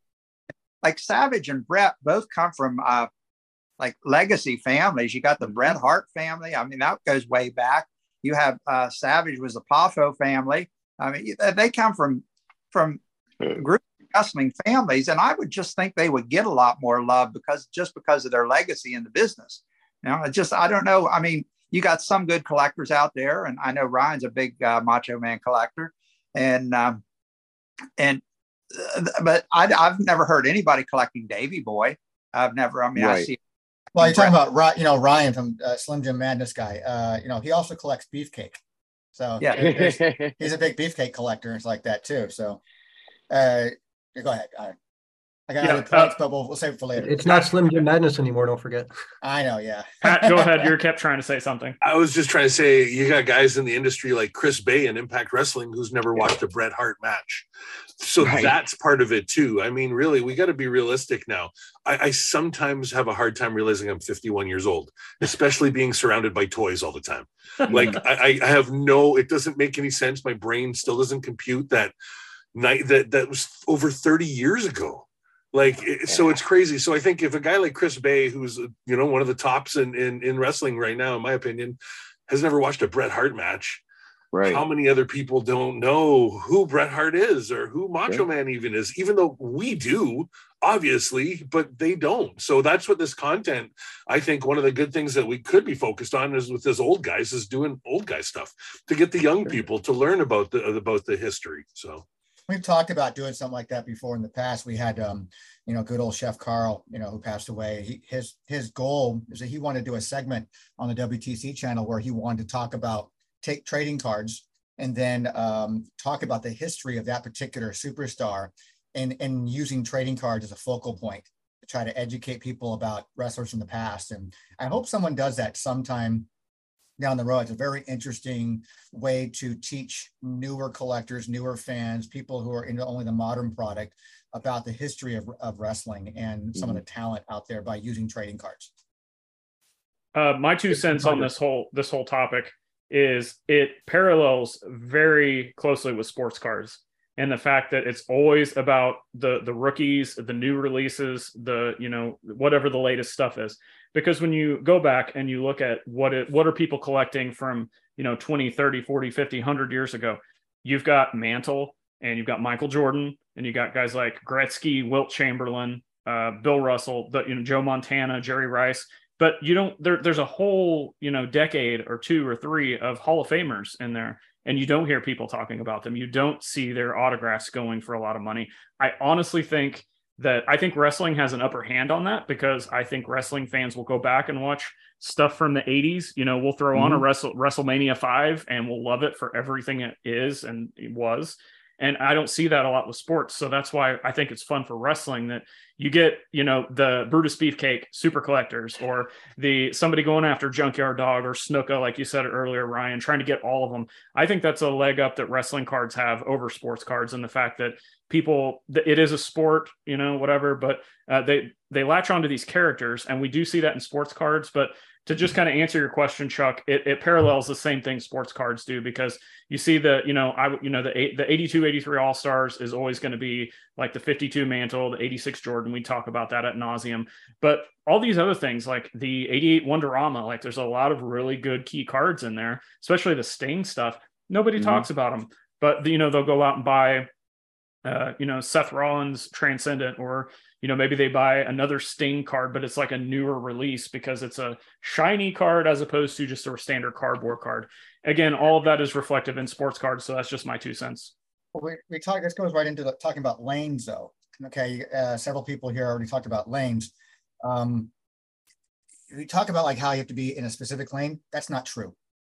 S5: Like Savage and Bret both come from uh, like legacy families. You got the Bret Hart family. I mean, that goes way back. You have uh, Savage was the Poffo family. I mean, they come from from group wrestling families, and I would just think they would get a lot more love because just because of their legacy in the business. You know, just I don't know. I mean, you got some good collectors out there, and I know Ryan's a big uh, Macho Man collector, and um, and but I, I've never heard anybody collecting Davy Boy. I've never. I mean, I see.
S3: Well, you're talking about you know Ryan from uh, Slim Jim Madness guy. Uh, you know he also collects beefcake, so
S5: Yeah.
S3: he's a big beefcake collector and it's like that too. So, uh, go ahead. I, I got
S2: Yeah,
S3: other points, but we'll, we'll save it for later.
S4: It's not Slim Jim Madness anymore. Don't forget.
S3: I know, yeah.
S2: Pat, go ahead. You're kept trying to say something.
S6: I was just trying to say you got guys in the industry like Chris Bey and Impact Wrestling who's never watched a Bret Hart match. So
S7: Right.
S6: that's part of it too. I mean, really, we got to be realistic now. I, I sometimes have a hard time realizing I'm 51 years old, especially being surrounded by toys all the time. Like I, I have no, it doesn't make any sense. My brain still doesn't compute that night that that was over 30 years ago. Like it, so, it's crazy. So I think if a guy like Chris Bey, who's you know one of the tops in in, in wrestling right now, in my opinion, has never watched a Bret Hart match,
S7: right.
S6: how many other people don't know who Bret Hart is or who Macho. Man even is, even though we do, obviously, but they don't. So that's what this content, I think one of the good things that we could be focused on is with this old guys is doing old guy stuff to get the young people to learn about the about the history. So
S3: We've talked about doing something like that before in the past. We had, um, you know, good old Chef Carl, you know, who passed away. He, his his goal is that he wanted to do a segment on the WTC channel where he wanted to talk about take trading cards and then um, talk about the history of that particular superstar and and using trading cards as a focal point to try to educate people about wrestlers in the past. And I hope someone does that sometime down the road. It's a very interesting way to teach newer collectors, newer fans, people who are into only the modern product about the history of, of wrestling and some of the talent out there by using trading cards.
S2: Uh, my two cents on this whole this whole topic is it parallels very closely with sports cards and the fact that it's always about the the rookies the new releases the you know whatever the latest stuff is because when you go back and you look at what it what are people collecting from you know 20 30 40 50 100 years ago you've got mantle and you've got michael jordan and you got guys like gretzky wilt chamberlain uh, bill russell the, you know joe montana jerry rice. But you don't there, there's a whole you know decade or two or three of hall of famers in there and you don't hear people talking about them. You don't see their autographs going for a lot of money. I honestly think that i think wrestling has an upper hand on that because i think wrestling fans will go back and watch stuff from the 80s you know we'll throw on a mm-hmm. wrestle wrestlemania 5 and we'll love it for everything it is and it was and i don't see that a lot with sports. So that's why i think it's fun for wrestling that you get you know the brutus beefcake super collectors or the somebody going after junkyard dog or snuka like you said earlier ryan trying to get all of them. I think that's a leg up that wrestling cards have over sports cards and the fact that people it is a sport you know whatever but uh, they they latch onto these characters and we do see that in sports cards but to just kind of answer your question chuck it, it parallels the same thing sports cards do because you see the you know i you know the eight, the 82 83 all stars is always going to be like the 52 mantle the 86 jordan. We talk about that at nauseum but all these other things like the 88 wonderama like there's a lot of really good key cards in there especially the sting stuff. Nobody
S7: Mhm.
S2: talks about them but you know they'll go out and buy uh, you know, Seth Rollins Transcendent, or you know, maybe they buy another Sting card, but it's like a newer release because it's a shiny card as opposed to just a standard cardboard card. Again, all of that is reflective in sports cards, so that's just my two cents.
S3: Well, we, we talk, this goes right into the, talking about lanes though. okay, uh, several people here already talked about lanes. Um, we talk about like how you have to be in a specific lane. That's not true.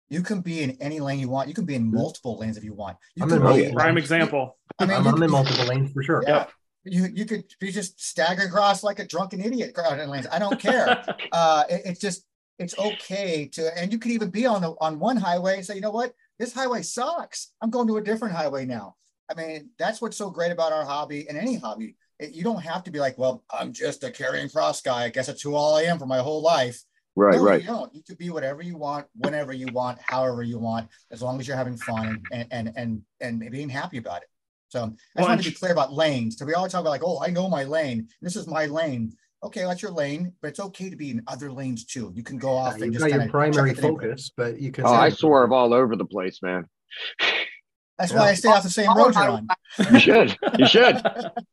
S3: You can be in any lane you want. You can be in multiple lanes if you want. You
S4: I'm
S3: can
S4: in
S3: be
S4: multiple
S2: Prime example.
S3: I mean,
S4: I'm, I'm in multiple lanes for sure.
S3: Yeah. You you could be just staggering across like a drunken idiot crowd in lanes. I don't care. uh, it- it's just it's okay to, and you could even be on the on one highway and say, you know what, this highway sucks. I'm going to a different highway now. I mean, that's what's so great about our hobby and any hobby. It- you don't have to be like, well, I'm just a Karrion Kross guy. I guess that's who all I am for my whole life.
S7: Right,
S3: no,
S7: right.
S3: You don't. You could be whatever you want, whenever you want, however you want, as long as you're having fun and and and and being happy about it. So I
S2: Well,
S3: just want to be clear about lanes. So we always talk about like, oh, I know my lane. This is my lane. Okay, that's your lane, but it's okay to be in other lanes too. You can go off
S4: Yeah,
S3: and
S4: You've
S3: just
S4: got your primary
S3: check it in.
S4: focus, but you can.
S7: Oh, I swerve all over the place, man.
S3: That's why I stay off the same road you're on.
S7: You should. You should.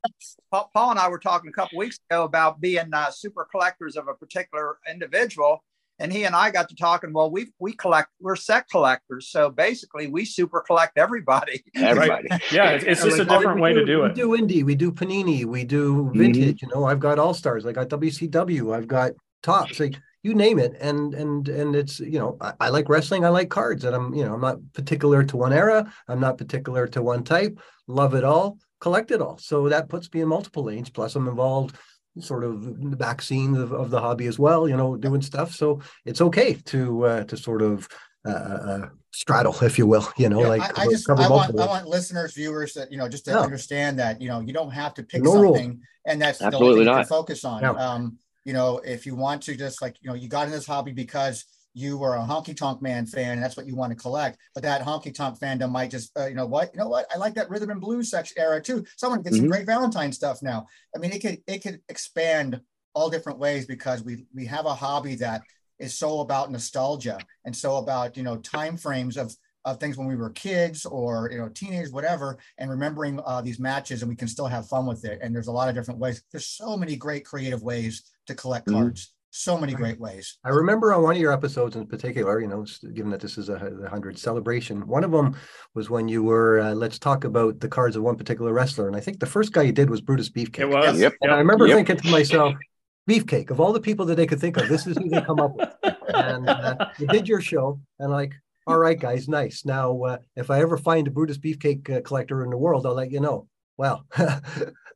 S5: Paul, Paul and I were talking a couple weeks ago about being uh, super collectors of a particular individual, and he and I got to talking. Well, we we collect. We're set collectors, so basically we super collect everybody.
S7: Everybody.
S2: yeah, it's, it's just a
S4: like, oh,
S2: different
S4: we
S2: way to
S4: do-
S2: do
S4: We
S2: it.
S4: do indie, we do panini, we do
S7: Mhm.
S4: vintage. You know, I've got all stars. I got WCW. I've got Topps. Like you name it, and and and it's you know I, I like wrestling. I like cards, and I'm you know I'm not particular to one era. I'm not particular to one type. Love it all. Collect it all. So that puts me in multiple lanes. Plus, I'm involved sort of in the back scenes of, of the hobby as well. You know, doing stuff. So it's okay to uh, to sort of uh, uh, straddle, if you will. You know,
S3: Yeah,
S4: like
S3: I, I just I want I want listeners, viewers that you know just to
S4: Yeah.
S3: understand that you know you don't have to pick
S4: No rules.
S3: something and that's the
S7: Absolutely
S3: only thing you
S7: not.
S3: can focus on.
S4: Yeah.
S3: Um, you know, if you want to just like you know you got in this hobby because you were a honky tonk man fan and that's what you want to collect, but that honky tonk fandom might just uh, you know what you know what I like that rhythm and blues section era too. Someone get some
S7: Mhm.
S3: great Valentine stuff now. I mean, it could it could expand all different ways because we we have a hobby that is so about nostalgia and so about you know time frames of of things when we were kids or you know teenagers whatever and remembering uh, these matches and we can still have fun with it and there's a lot of different ways there's so many great creative ways to collect
S7: Mhm.
S3: cards so many great ways
S4: I remember on one of your episodes in particular, you know, given that this is a hu- hundred celebration, one of them was when you were, uh, let's talk about the cards of one particular wrestler. And I think the first guy you did was Brutus Beefcake.
S2: It was.
S7: Yep.
S4: And I remember
S7: Yep.
S4: thinking to myself, Beefcake, of all the people that they could think of, this is who they come up with. And uh, you did your show, and like, all right, guys, nice. Now, uh, if I ever find a Brutus Beefcake uh, collector in the world, I'll let you know. Well,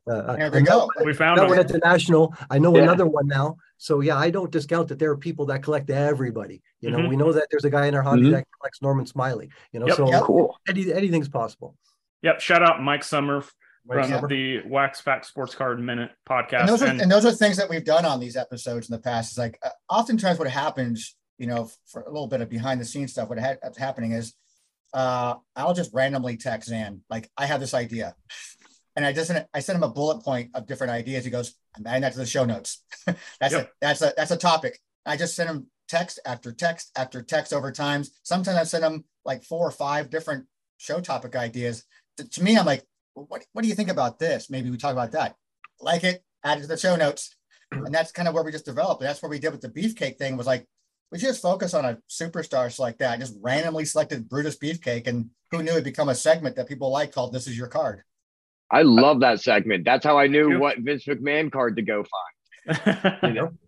S4: uh,
S3: there we
S4: I know-
S2: We found
S4: that one
S2: him.
S4: at the national. I know
S7: Yeah.
S4: another one now. So yeah, I don't discount that there are people that collect everybody. You know,
S2: Mhm.
S4: we know that there's a guy in our hobby
S7: Mhm.
S4: that collects Norman Smiley. You know,
S2: Yep.
S4: so
S3: Yep.
S7: Cool.
S4: any, anything's possible.
S2: Yep. Shout out Mike Summer
S4: Right,
S2: from
S4: Summer?
S2: the Wax Pack Sports Card Minute podcast.
S3: and those are
S2: And-
S3: and those are things that we've done on these episodes in the past is like uh, oftentimes what happens you know for a little bit of behind the scenes stuff what ha- what's happening is uh i'll just randomly text Zan like i have this idea and i just i send him a bullet point of different ideas. He goes i'm adding that to the show notes. That's
S2: Yep.
S3: a that's a that's a topic. I just sent him text after text after text over times. Sometimes i send him like four or five different show topic ideas. To, to me i'm like what, what do you think about this? Maybe we talk about that. Like it add it to the show notes. And that's kind of where we just developed. That's what we did with the beefcake thing was like we just focus on a superstar like that. Just randomly selected brutus beefcake and who knew it'd become a segment that people like called this is your card
S7: I love that segment. That's how I knew what Vince McMahon card to go find. You know?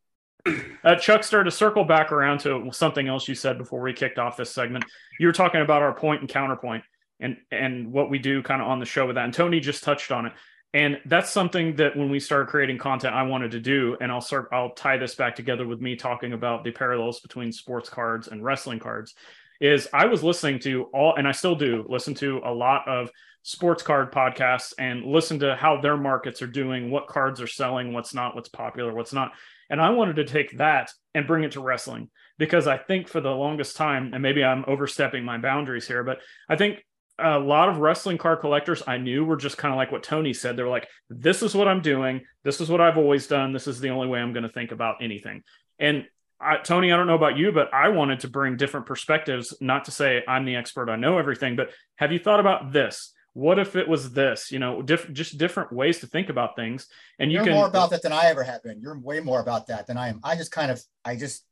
S2: Uh, Chuckster, to circle back around to something else you said before we kicked off this segment, you were talking about our point and counterpoint and and what we do kind of on the show with that. And Tony just touched on it. And that's something that when we started creating content, I wanted to do. And I'll start, I'll tie this back together with me talking about the parallels between sports cards and wrestling cards. Is I was listening to all, and I still do listen to a lot of sports card podcasts and listen to how their markets are doing, what cards are selling, what's not, what's popular, what's not. And I wanted to take that and bring it to wrestling because I think for the longest time, and maybe I'm overstepping my boundaries here, but I think a lot of wrestling card collectors I knew were just kind of like what Tony said. They were like, this is what I'm doing. This is what I've always done. This is the only way I'm going to think about anything. And I, Tony, I don't know about you, but I wanted to bring different perspectives, not to say I'm the expert, I know everything, but have you thought about this? What if it was this? You know, diff- just different ways to think about things. And you
S3: you're
S2: can
S3: more about that than i ever have been you're way more about that than i am i just kind of i just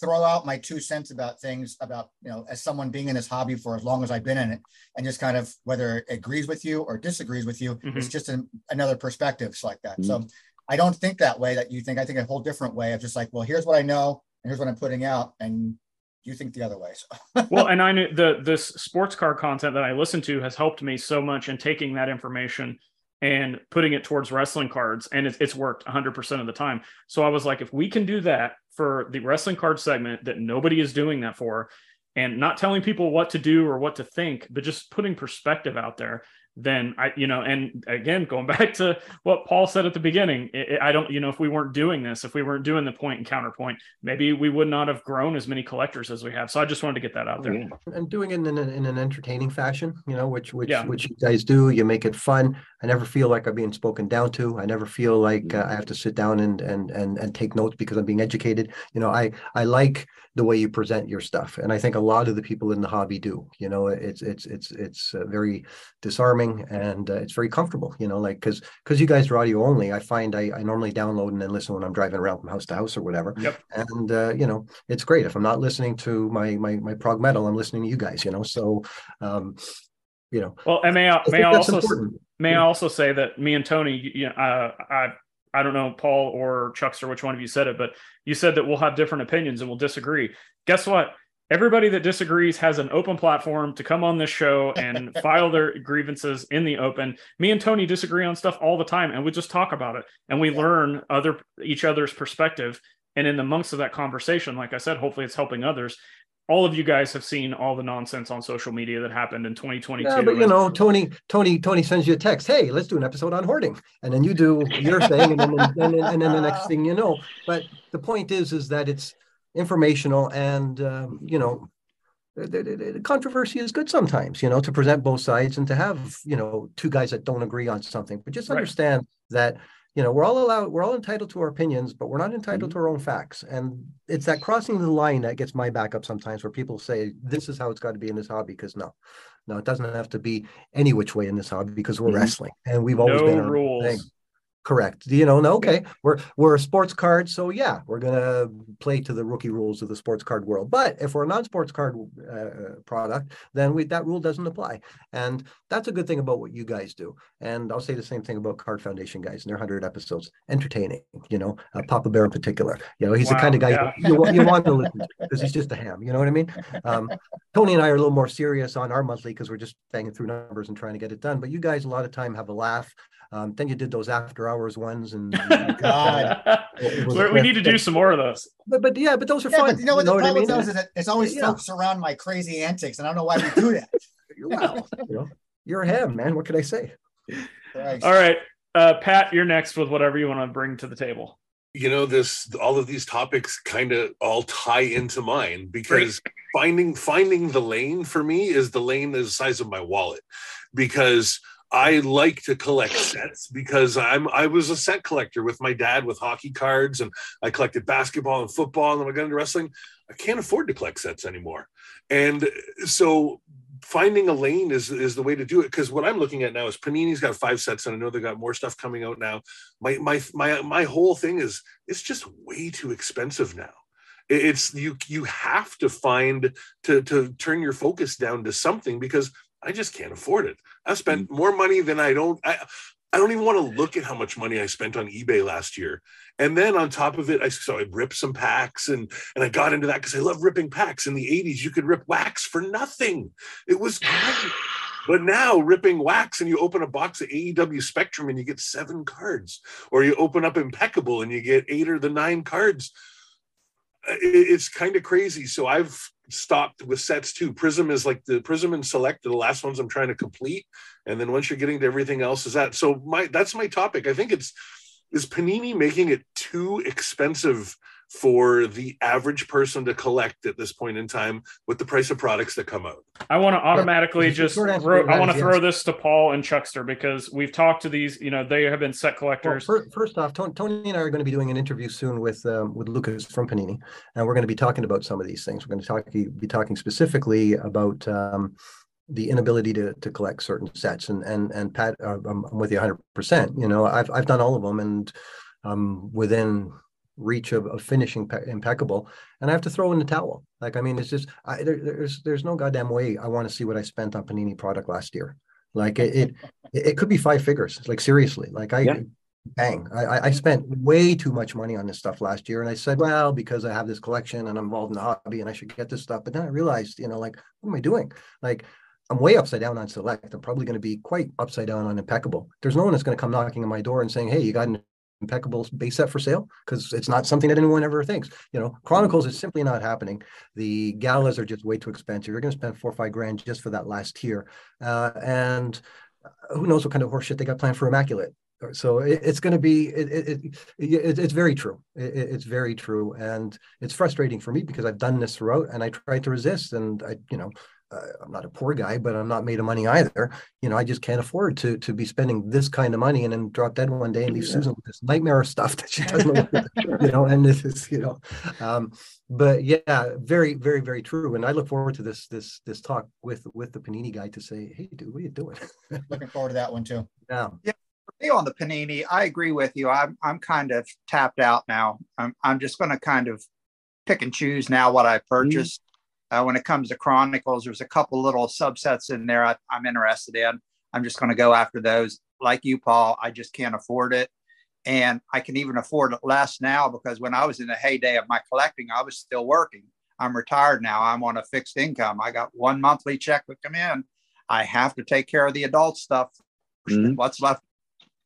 S3: throw out my two cents about things about you know as someone being in this hobby for as long as I've been in it, and just kind of whether it agrees with you or disagrees with you,
S2: Mhm.
S3: it's just an, another perspective like that.
S5: Mhm.
S3: So I don't think that way that you think. I think a whole different way of just like, well, here's what I know, and here's what I'm putting out, and you think the other way. So
S2: well, and I knew the this sports car content that I listen to has helped me so much in taking that information and putting it towards wrestling cards, and it's, it's worked 100% of the time. So I was like, if we can do that for the wrestling card segment that nobody is doing that for, and not telling people what to do or what to think, but just putting perspective out there, then I, you know, and again, going back to what Paul said at the beginning, it, it- I don't, you know, if we weren't doing this, if we weren't doing the point and counterpoint, maybe we would not have grown as many collectors as we have. So I just wanted to get that out oh,
S7: there.
S4: And doing it in an, in an entertaining fashion, you know, which which
S2: Yeah.
S4: which you guys do. You make it fun. I never feel like I'm being spoken down to. I never feel like uh, I have to sit down and and and and take notes because I'm being educated. You know, I I like the way you present your stuff, and I think a lot of the people in the hobby do. You know, it's it's it's it's uh, very disarming and uh, it's very comfortable. You know, like because because you guys are audio only, I find I I normally download and then listen when I'm driving around from house to house or whatever.
S2: Yep.
S4: And uh, you know, it's great if I'm not listening to my my my prog metal, I'm listening to you guys. You know, so um, you know,
S2: Well, and may I,
S4: I
S2: may I also
S4: important.
S2: may I also say that me and Tony, you you know, uh, I I don't know Paul or Chuckster which one of you said it, but you said that we'll have different opinions and we'll disagree. Guess what? Everybody that disagrees has an open platform to come on this show and file their grievances in the open. Me and Tony disagree on stuff all the time, and we just talk about it and we
S3: Yeah.
S2: learn other each other's perspective. And in the months of that conversation, like I said, hopefully it's helping others. All of you guys have seen all the nonsense on social media that happened in 2022.
S4: Yeah, but you know, Tony, Tony, Tony sends you a text. Hey, let's do an episode on hoarding, and then you do your thing, and then and, then and then the next thing you know. But the point is, is that it's informational, and um, you know, the, the- the controversy is good sometimes. You know, to present both sides and to have you know two guys that don't agree on something. But just
S2: Right.
S4: understand that you know we're all allowed, we're all entitled to our opinions, but we're not entitled
S2: Mm-hmm.
S4: to our own facts. And it's that crossing the line that gets my back up sometimes, where people say this is how it's got to be in this hobby. Because no, no, it doesn't have to be any which way in this hobby because we're
S5: Mhm.
S4: wrestling and we've always
S2: Mm-hmm. no
S4: been our
S2: rules.
S4: thing. Correct. You know, no, okay, we're we're a sports card, so yeah, we're gonna play to the rookie rules of the sports card world. But if we're a non-sports card uh, product, then we that rule doesn't apply, and that's a good thing about what you guys do. And I'll say the same thing about Card Foundation guys and their hundred episodes, entertaining. You know, uh, Papa Bear in particular. You know, he's the kind of guy
S2: yeah.
S4: you, you want to listen to because he's just a ham. You know what I mean? Um, Tony and I are a little more serious on our monthly because we're just banging through numbers and trying to get it done. But you guys, a lot of time, have a laugh. Um, then you did those after hours ones, and
S3: God.
S4: It was
S2: we
S4: a
S2: we need to do some more of those.
S4: but but yeah, but those are
S3: yeah,
S4: fun.
S3: but you know what the
S4: I
S3: problem
S4: mean?
S3: is, is that it's always
S4: Yeah.
S3: folks around my crazy antics, and I don't know why we do that.
S4: Wow, you know, you're a ham, man. What can I say?
S3: Christ.
S2: All right, uh, Pat, you're next with whatever you want to bring to the table.
S6: you know this all of these topics kind of all tie into mine because finding finding the lane for me is the lane is the size of my wallet because I like to collect sets because I'm I was a set collector with my dad with hockey cards and I collected basketball and football and then I got into wrestling. I can't afford to collect sets anymore. And so finding a lane is is the way to do it because what I'm looking at now is Panini's got five sets and I know they got more stuff coming out now. My my my my whole thing is it's just way too expensive now. It's you you have to find to to turn your focus down to something because I just can't afford it. I've spent mm. more money than I don't I I don't even want to look at how much money I spent on eBay last year. And then on top of it, I so I ripped some packs and and I got into that because I love ripping packs. In the 80s, you could rip wax for nothing. It was great. But now ripping wax and you open a box of AEW Spectrum and you get seven cards, or you open up Impeccable and you get eight or the nine cards. It's kind of crazy. So I've stopped with sets too. Prism is like the Prism and Select are the last ones I'm trying to complete, and then once you're getting to everything else, is that so? My that's my topic. I think it's is Panini making it too expensive for the average person to collect at this point in time with the price of products that come out.
S2: I want to automatically
S4: The
S2: just throw, I want to throw
S4: yes.
S2: this to Paul and Chuckster because we've talked to these. You know, they have been set collectors.
S4: fir- first off, Tony, Tony and I are going to be doing an interview soon with um, with Lucas from Panini, and we're going to be talking about some of these things. We're going to talk be talking specifically about um, the inability to to collect certain sets. And and and Pat, uh, I'm, I'm with you 100. percent You know, I've I've done all of them, and um, within reach of, of finishing pe- impeccable, and I have to throw in the towel. Like I mean, it's just I, there, there's there's no goddamn way I want to see what I spent on Panini product last year. Like it it, it could be five figures. Like seriously, like I.
S7: Yeah.
S4: Bang! I, I spent way too much money on this stuff last year, and I said, "Well, because I have this collection and I'm involved in the hobby, and I should get this stuff." But then I realized, you know, like, what am I doing? Like, I'm way upside down on select. I'm probably going to be quite upside down on impeccable. There's no one that's going to come knocking on my door and saying, "Hey, you got an impeccable base set for sale?" Because it's not something that anyone ever thinks. You know, Chronicles is simply not happening. The galas are just way too expensive. You're going to spend four or five grand just for that last tier, uh, and who knows what kind of horseshit they got planned for Immaculate. So it, it's going to be it, it, it, it's very true. it's very true, and it's frustrating for me because I've done this throughout, and I tried to resist, and I you know uh, I'm not a poor guy, but I'm not made of money either. You know, I just can't afford to to be spending this kind of money and then drop dead one day and leave yeah. Susan with this nightmare of stuff that she doesn't know, you know, and this is, you know, um, but yeah, very, very, very true. And I look forward to this this this talk with with the Panini guy to say, hey, dude, what are you doing?
S3: Looking forward to that one too.
S4: Yeah.
S5: Yeah. For me on the Panini, I agree with you. I'm I'm kind of tapped out now. I'm I'm just going to kind of pick and choose now what I purchase. Uh, when it comes to Chronicles, there's a couple little subsets in there I, I'm interested in. I'm just going to go after those. Like you, Paul, I just can't afford it. And I can even afford it less now because when I was in the heyday of my collecting, I was still working. I'm retired now. I'm on a fixed income. I got one monthly check that come in. I have to take care of the adult stuff. Mm-hmm. What's left,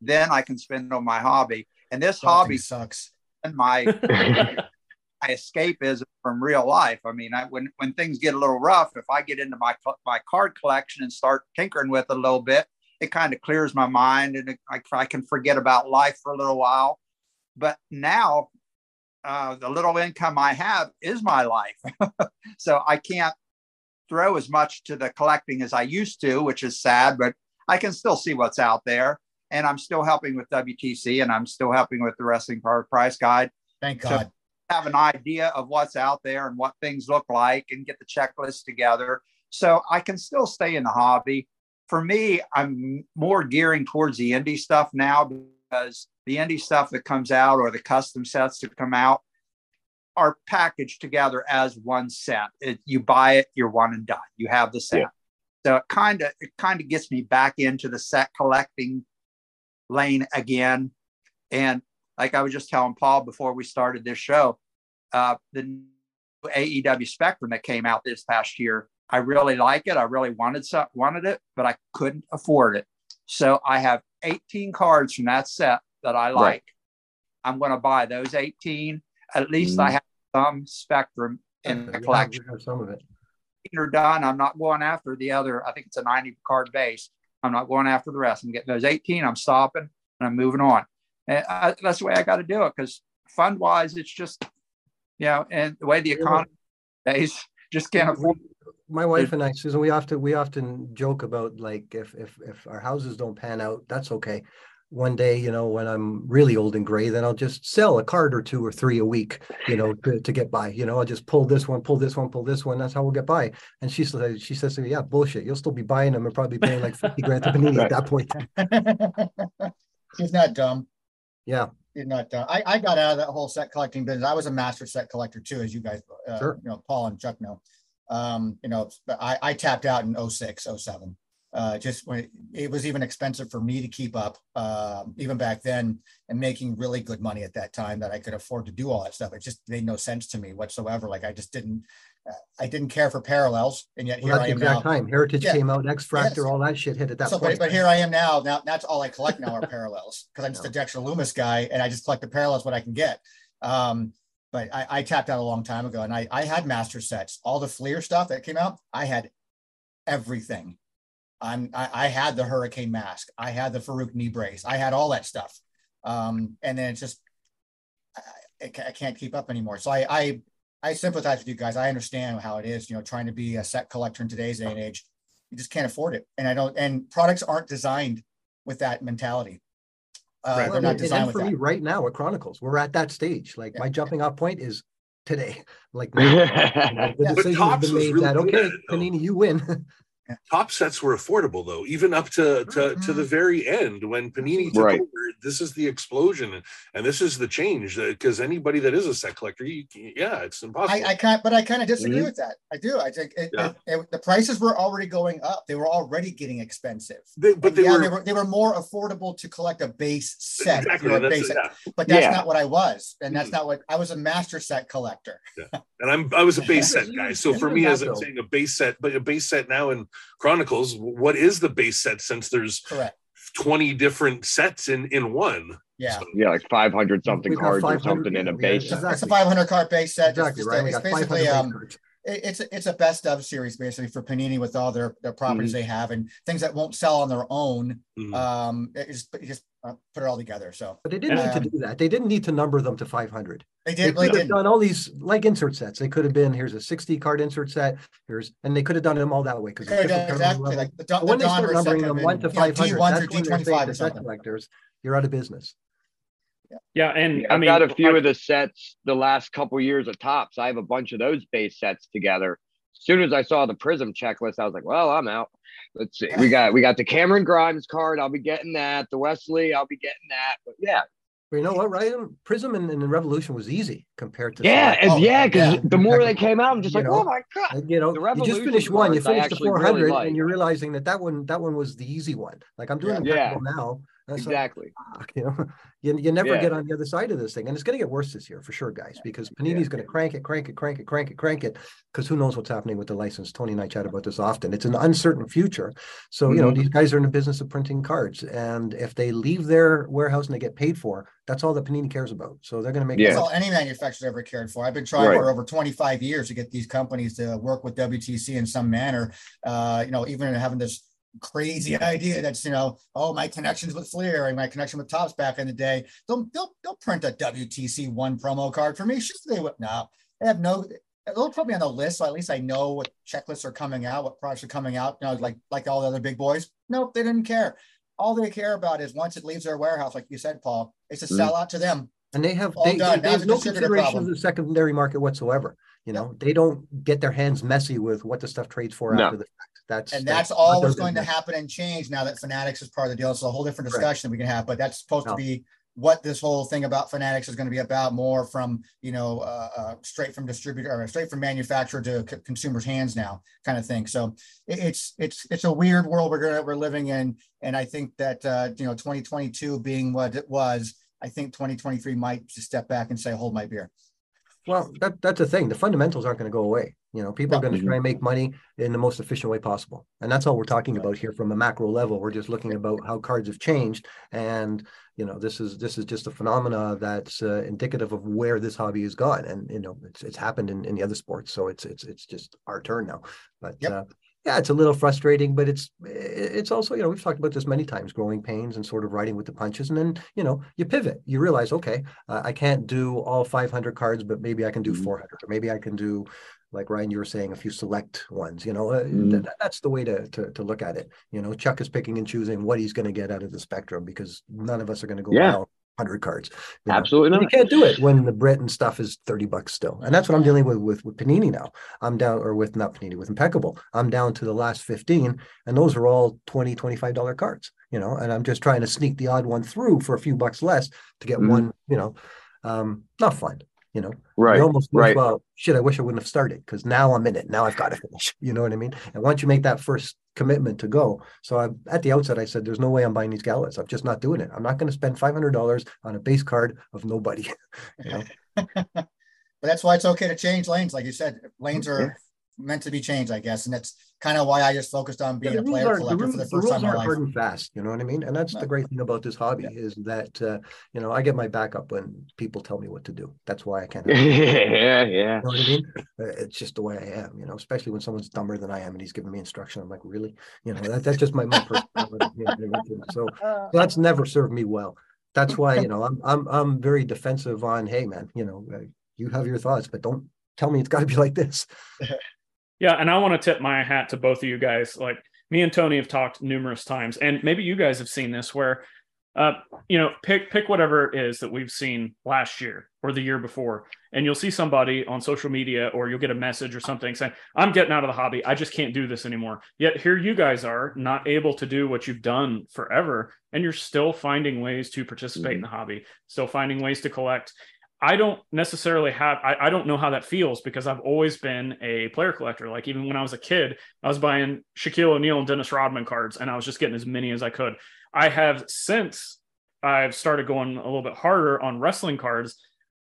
S5: then I can spend on my hobby. And this Something hobby
S3: sucks.
S5: And my my escapism from real life. I mean, I, when when things get a little rough, if I get into my my card collection and start tinkering with it a little bit, it kind of clears my mind and it, I, I can forget about life for a little while. But now, uh, the little income I have is my life, so I can't throw as much to the collecting as I used to, which is sad. But I can still see what's out there, and I'm still helping with WTC, and I'm still helping with the Wrestling Card Price Guide.
S3: Thank God. So
S5: have an idea of what's out there and what things look like and get the checklist together. So I can still stay in the hobby. For me, I'm more gearing towards the indie stuff now because the indie stuff that comes out or the custom sets that come out are packaged together as one set. It, you buy it, you're one and done. You have the set. Yeah. So it kind of it kind of gets me back into the set collecting lane again. And like I was just telling Paul before we started this show, uh, the AEW Spectrum that came out this past year. I really like it. I really wanted some, wanted it, but I couldn't afford it. So I have 18 cards from that set that I like. Right. I'm going to buy those 18. At least mm. I have some Spectrum in the collection.
S4: some of it.
S5: Are done. I'm not going after the other. I think it's a 90 card base. I'm not going after the rest. I'm getting those 18. I'm stopping and I'm moving on. And I, that's the way I got to do it because fund wise, it's just, you know, and the way the economy days just can't afford.
S4: My wife and I, Susan, we often we often joke about like if if if our houses don't pan out, that's okay. One day, you know, when I'm really old and gray, then I'll just sell a card or two or three a week, you know, to, to get by. You know, I'll just pull this one, pull this one, pull this one. That's how we'll get by. And she says, she says to me, "Yeah, bullshit. You'll still be buying them and probably paying like fifty grand to Panini at that point."
S3: She's not dumb.
S4: Yeah.
S3: You're not done. I, I got out of that whole set collecting business. I was a master set collector too, as you guys, uh, sure. you know, Paul and Chuck know. Um, you know, I, I tapped out in 06, 07. Uh, just when it, it, was even expensive for me to keep up, uh, even back then, and making really good money at that time that I could afford to do all that stuff. It just made no sense to me whatsoever. Like I just didn't, I didn't care for parallels, and yet here well, I am
S4: exact now. Time Heritage yeah. came out, X Fractor, yes. all that shit hit at that so,
S3: point. But, but, here I am now. Now that's all I collect now are parallels because I'm just no. a Dexter Lumis guy, and I just collect the parallels what I can get. Um, but I, I, tapped out a long time ago, and I, I had master sets. All the Fleer stuff that came out, I had everything. I'm, I, I had the Hurricane mask. I had the Faarooq knee brace. I had all that stuff. Um, and then it's just I, I can't keep up anymore. So I, I I sympathize with you guys. I understand how it is, you know, trying to be a set collector in today's day and age. You just can't afford it. And I don't, and products aren't designed with that mentality.
S4: Uh, right. They're not designed and for me right now at Chronicles, we're at that stage. Like yeah. my jumping off point is today. Like, now, the yeah. decision has been made really that, okay, Panini, you win.
S3: Yeah.
S6: top sets were affordable though, even up to to, to the very end when Panini took
S7: Right.
S6: over. This is the explosion, and, and this is the change because anybody that is a set collector, you, yeah, it's impossible.
S3: I, I can't, but I kind of disagree
S7: Mhm.
S3: with that. I do. I think it,
S6: Yeah.
S3: it- it- the prices were already going up. They were already getting expensive.
S6: They- but
S3: And
S6: they
S3: yeah,
S6: were,
S3: they were they were more affordable to collect a base set.
S6: exactly.
S3: you're a
S6: That's,
S3: base set.
S6: yeah.
S3: But that's
S7: Yeah.
S3: not what I was, and that's
S6: Mhm.
S3: not what I was. A master set collector.
S6: Yeah, and I'm I was a base set guy. So for me, as I'm saying, a base set, but a base set now in Chronicles, what is the base set since there's
S3: Correct.
S6: 20 different sets in in one?
S3: Yeah.
S6: So,
S7: Yeah, like 500 something
S4: We've got
S7: cards or something in a base.
S4: yeah,
S7: set.
S4: exactly.
S3: It's a 500 card base set. It's
S4: Exactly
S3: just
S4: right.
S3: a-
S4: We
S3: it's
S4: got 500
S3: basically um,
S4: cards.
S3: it's a, it's a best of series basically for Panini with all their their properties
S4: Mm-hmm.
S3: they have and things that won't sell on their own.
S6: mhm.
S3: Um, it just you just uh, put it all together. So
S4: But they didn't need
S3: Um,
S4: to do that. They didn't need to number them to 500.
S3: they
S4: They
S3: did. They
S4: could have
S3: did.
S4: done all these like insert sets. They could have been here's a 60 card insert set. Here's and they could have done them all that way because
S3: Could have exactly like the, Don-
S4: But when they start numbering them one to
S3: been, you know,
S4: 500,
S3: D1
S4: that's
S3: through
S4: when they're saying
S3: D25
S4: to
S3: or
S4: set collectors, you're out of business.
S2: Yeah, yeah, and
S7: I've
S2: I mean,
S7: got a few
S2: like-
S7: of the sets the last couple years of Topps. I have a bunch of those base sets together. As soon as I saw the Prism checklist, I was like, "Well, I'm out." Let's see. We got we got the Cameron Grimes card. I'll be getting that. The Wesley. I'll be getting that. But yeah,
S4: you know what, right? Prism and, and Revolution was easy compared to
S7: yeah,
S3: Oh,
S7: yeah. Because
S3: yeah.
S7: the more they came out, I'm just
S4: You
S7: like,
S4: know,
S7: "Oh my god!"
S4: You know,
S7: The
S4: you just
S7: Revolution
S4: finished one, you finished the
S7: actually really
S4: 400, and you're realizing that that one that one was the easy one. Like I'm doing
S7: Yeah.
S4: impeccable now. That's
S7: Exactly.
S4: fuck, you know, you, you never
S7: Yeah.
S4: get on the other side of this thing, and it's going to get worse this year for sure, guys, because Panini's going to crank it, crank it, crank it, crank it, crank it, because who knows what's happening with the license? Tony and I chat about this often. It's an uncertain future, so you know
S7: Mhm.
S4: these guys are in the business of printing cards, and if they leave their warehouse and they get paid for, that's all that Panini cares about. So they're going to make
S7: Yeah.
S3: That's all any manufacturer's ever cared for. I've been trying
S7: Right.
S3: for over 25 years to get these companies to work with WTC in some manner. Uh, you know, even having this crazy idea that's you know, oh, my connections with Fleer and my connection with Topps back in the day. They'll they'll, they'll print a WTC one promo card for me. Sure, they would. No, they have no. They'll put me on the list, so at least I know what checklists are coming out, what products are coming out. You know, like like all the other big boys. Nope, they didn't care. All they care about is once it leaves their warehouse, like you said, Paul, it's a
S7: Mhm.
S3: sell out to them.
S4: And they have
S3: All
S4: they,
S3: done.
S4: they, they have no consideration
S3: problem.
S4: of the secondary market whatsoever. You know, they don't get their hands messy with what the stuff trades for
S7: No.
S4: after the fact. That's
S3: And that's all that's going to happen and change now that Fanatics is part of the deal. It's a whole different discussion we can have, but that's supposed to be what this whole thing about Fanatics is going to be about more from, you know, uh, uh, straight from distributor or straight from manufacturer to c- consumers' hands now kind of thing. So it- it's, it's, it's a weird world we're gonna, we're living in. And I think that, uh, you know, 2022 being what it was, I think 2023 might just step back and say, hold my beer.
S4: Well, that that's the thing. The fundamentals aren't going to go away. You know, people are going to try and make money in the most efficient way possible, and that's all we're talking about here from a macro level. We're just looking about how cards have changed, and you know, this is this is just a phenomena that's uh, indicative of where this hobby has gone, and you know, it's it's happened in, in the other sports, so it's it's it's just our turn now. But
S3: Yep.
S4: uh, yeah, it's a little frustrating, but it's it's also you know we've talked about this many times, growing pains and sort of riding with the punches, and then you know you pivot. You realize, okay, uh, I can't do all 500 cards, but maybe I can do
S7: Mhm.
S4: 400, or maybe I can do, like Ryan, you were saying, a few select ones. You know, uh,
S7: Mhm.
S4: th- that's the way to, to to look at it. You know, Chuck is picking and choosing what he's going to get out of the spectrum because none of us are going to go
S7: Yeah.
S4: 100 cards. you know.
S7: Absolutely
S4: And you can't do it when the Brit and stuff is 30 bucks still. And that's what I'm dealing with with, with Panini now. I'm down, or with not Panini, with Impeccable. I'm down to the last 15, and those are all 20 $25 cards, you know, and I'm just trying to sneak the odd one through for a few bucks less to get
S7: Mhm.
S4: one, you know, um, not fun, you know.
S7: Right.
S4: You almost
S7: right.
S4: well, shit, I wish I wouldn't have started because now I'm in it. Now I've got to finish. You know what I mean? And once you make that first commitment to go, so I, at the outset, I said, there's no way I'm buying these galas. I'm just not doing it. I'm not going to spend $500 on a base card of nobody. you know?
S3: But that's why it's okay to change lanes. Like you said, lanes are
S7: Yeah.
S3: Meant to be changed, I guess. And that's kind of why I just focused on being
S4: Yeah,
S3: a player
S4: aren't- the
S3: collector
S4: rules-
S3: for the
S4: the
S3: first
S4: rules
S3: time in my
S4: aren't
S3: life.
S4: hard and fast. You know what I mean? And that's the great thing about this hobby
S3: Yeah.
S4: is that uh, you know I get my backup when people tell me what to do. That's why I can't.
S7: yeah, yeah.
S4: You know what I mean? Uh, It's just the way I am, you know, especially when someone's dumber than I am and he's giving me instruction. I'm like, really? You know, that, that's just my, my personality. you know what So that's never served me well. That's why, you know, I'm I'm I'm very defensive on, hey man, you know, uh, you have your thoughts, but don't tell me it's got to be like this.
S2: Yeah, and I want to tip my hat to both of you guys. Like me and Tony have talked numerous times, and maybe you guys have seen this where uh, you know, pick pick whatever it is that we've seen last year or the year before, and you'll see somebody on social media or you'll get a message or something saying, "I'm getting out of the hobby. I just can't do this anymore." Yet here you guys are, not able to do what you've done forever, and you're still finding ways to participate in the hobby, still finding ways to collect. I don't necessarily have I, I don't know how that feels because I've always been a player collector. Like even when I was a kid, I was buying Shaquille O'Neal and Dennis Rodman cards and I was just getting as many as I could. I have since I've started going a little bit harder on wrestling cards.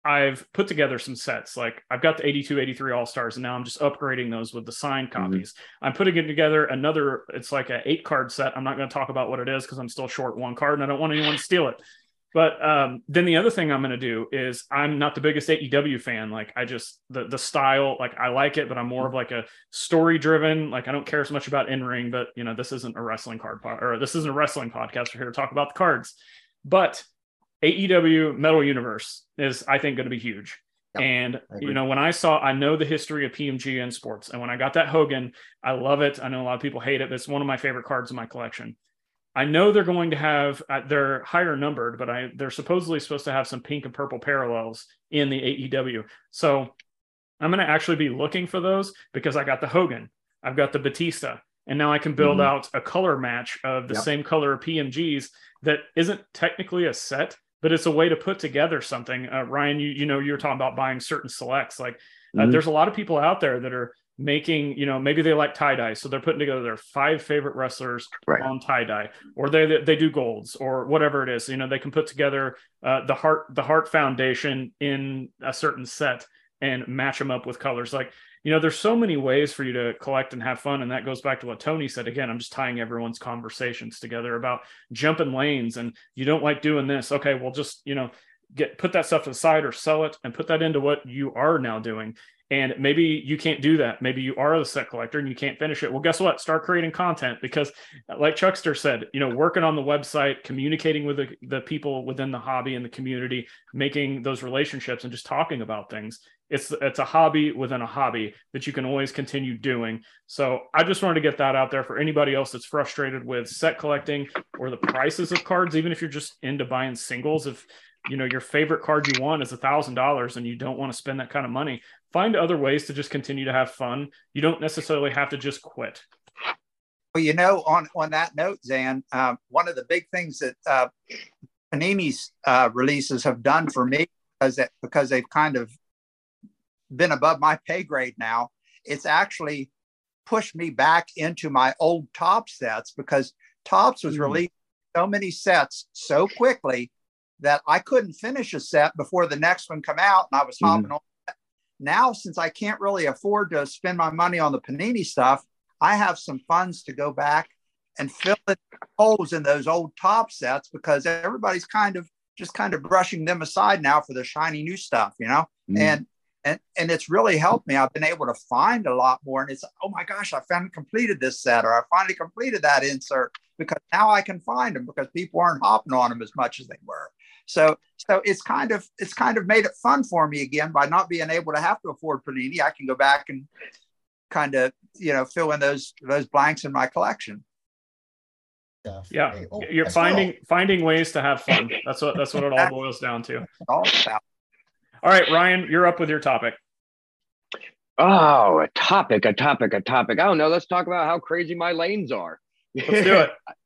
S2: I've put together some sets. Like I've got the 82, 83 All Stars, and now I'm just upgrading those with the signed
S7: Mm-hmm.
S2: copies. I'm putting it together another, it's like an eight card set. I'm not going to talk about what it is because I'm still short one card and I don't want anyone to steal it. But um, then the other thing I'm going to do is I'm not the biggest AEW fan. Like I just the the style, like I like it, but I'm more of like a story driven. Like I don't care as much about in ring, but you know this isn't a wrestling card pod, or this isn't a wrestling podcast. We're here to talk about the cards. But AEW Metal Universe is I think going to be huge.
S4: Yep,
S2: and you know when I saw, I know the history of PMG in sports, and when I got that Hogan, I love it. I know a lot of people hate it, but it's one of my favorite cards in my collection. I know they're going to have uh, they're higher numbered, but I they're supposedly supposed to have some pink and purple parallels in the AEW. So I'm going to actually be looking for those because I got the Hogan, I've got the Batista, and now I can build
S4: Mhm.
S2: out a color match of the
S4: Yep.
S2: same color PMGs that isn't technically a set, but it's a way to put together something. Uh, Ryan, you you know you were talking about buying certain selects. Like uh,
S7: Mhm.
S2: there's a lot of people out there that are making you know maybe they like tie dye so they're putting together their five favorite wrestlers
S7: Right.
S2: on tie dye or they they do golds or whatever it is you know they can put together uh, the heart the heart foundation in a certain set and match them up with colors. Like you know there's so many ways for you to collect and have fun and that goes back to what tony said. Again i'm just tying everyone's conversations together about jumping lanes and you don't like doing this. Okay well just you know get put that stuff aside or sell it and put that into what you are now doing and maybe you can't do that. Maybe you are the set collector and you can't finish it. Well guess what? Start creating content because like chuckster said you know working on the website communicating with the, the people within the hobby and the community making those relationships and just talking about things. It's it's a hobby within a hobby that you can always continue doing. So i just wanted to get that out there for anybody else that's frustrated with set collecting or the prices of cards even if you're just into buying singles. If you know your favorite card you want is a thousand dollars and you don't want to spend that kind of money find other ways to just continue to have fun you don't necessarily have to just quit
S5: Well, you know, on on that note, Zan, uh, one of the big things that uh, Panini's uh, releases have done for me, because that, because they've kind of been above my pay grade now, it's actually pushed me back into my old Topps sets because Topps was
S2: Mhm.
S5: releasing so many sets so quickly that I couldn't finish a set before the next one come out, and I was
S7: Mhm.
S5: hopping on. Now, since I can't really afford to spend my money on the Panini stuff, I have some funds to go back and fill in holes in those old Topps sets because everybody's kind of just kind of brushing them aside now for the shiny new stuff, you know?
S7: Mhm.
S5: And and and it's really helped me. I've been able to find a lot more. And it's oh my gosh, I finally completed this set or I finally completed that insert because now I can find them because people aren't hopping on them as much as they were. So so it's kind of it's kind of made it fun for me again by not being able to have to afford Panini. I can go back and kind of you know fill in those those blanks in my collection.
S3: stuff.
S2: yeah
S3: oh,
S2: you're
S3: let's go.
S2: finding finding ways to have fun that's what that's what it all boils down to
S5: all about
S2: all right ryan you're up with your topic
S7: Oh, a topic, a topic, a topic. I don't know. Let's talk about how crazy my lanes are.
S2: let's do it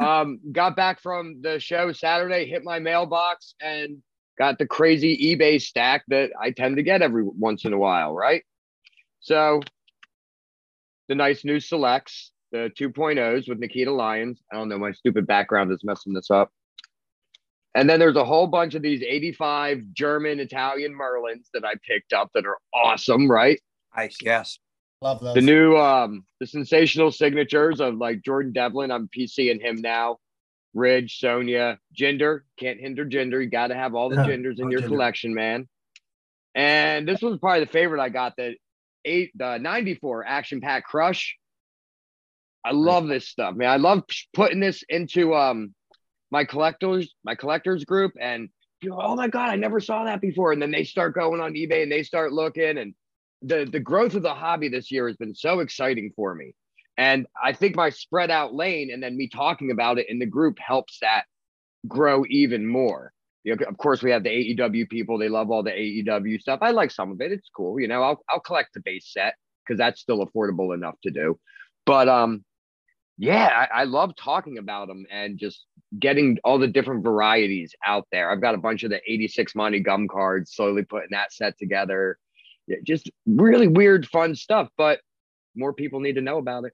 S7: um, got back from the show Saturday, hit my mailbox, and got the crazy eBay stack that I tend to get every once in a while, right? So the nice new selects, the 2.0s with Nikita Lyons. I don't know, my stupid background is messing this up. And then there's a whole bunch of these 85 German, Italian Merlins that I picked up that are awesome, right?
S5: nice. Yes.
S3: Love those.
S7: the new um the sensational signatures of like Jordan Devlin. I'm PC and him now. Ridge, Sonia, gender can't hinder gender. You got to have all the genders in
S4: no
S7: your
S4: gender.
S7: collection, man. And this was probably the favorite I got. The eight, the 94 action pack crush. I love this stuff, man. I love putting this into um my collectors, my collectors group, and oh my god, I never saw that before. And then they start going on eBay and they start looking, and the the growth of the hobby this year has been so exciting for me. And I think my spread out lane and then me talking about it in the group helps that grow even more. You know, of course, we have the AEW people. They love all the AEW stuff. I like some of it. It's cool. You know, I'll I'll collect the base set because that's still affordable enough to do. But um, yeah, I, I love talking about them and just getting all the different varieties out there. I've got a bunch of the 86 Monty Gum cards, slowly putting that set together. Yeah, just really weird, fun stuff. But more people need to know about it.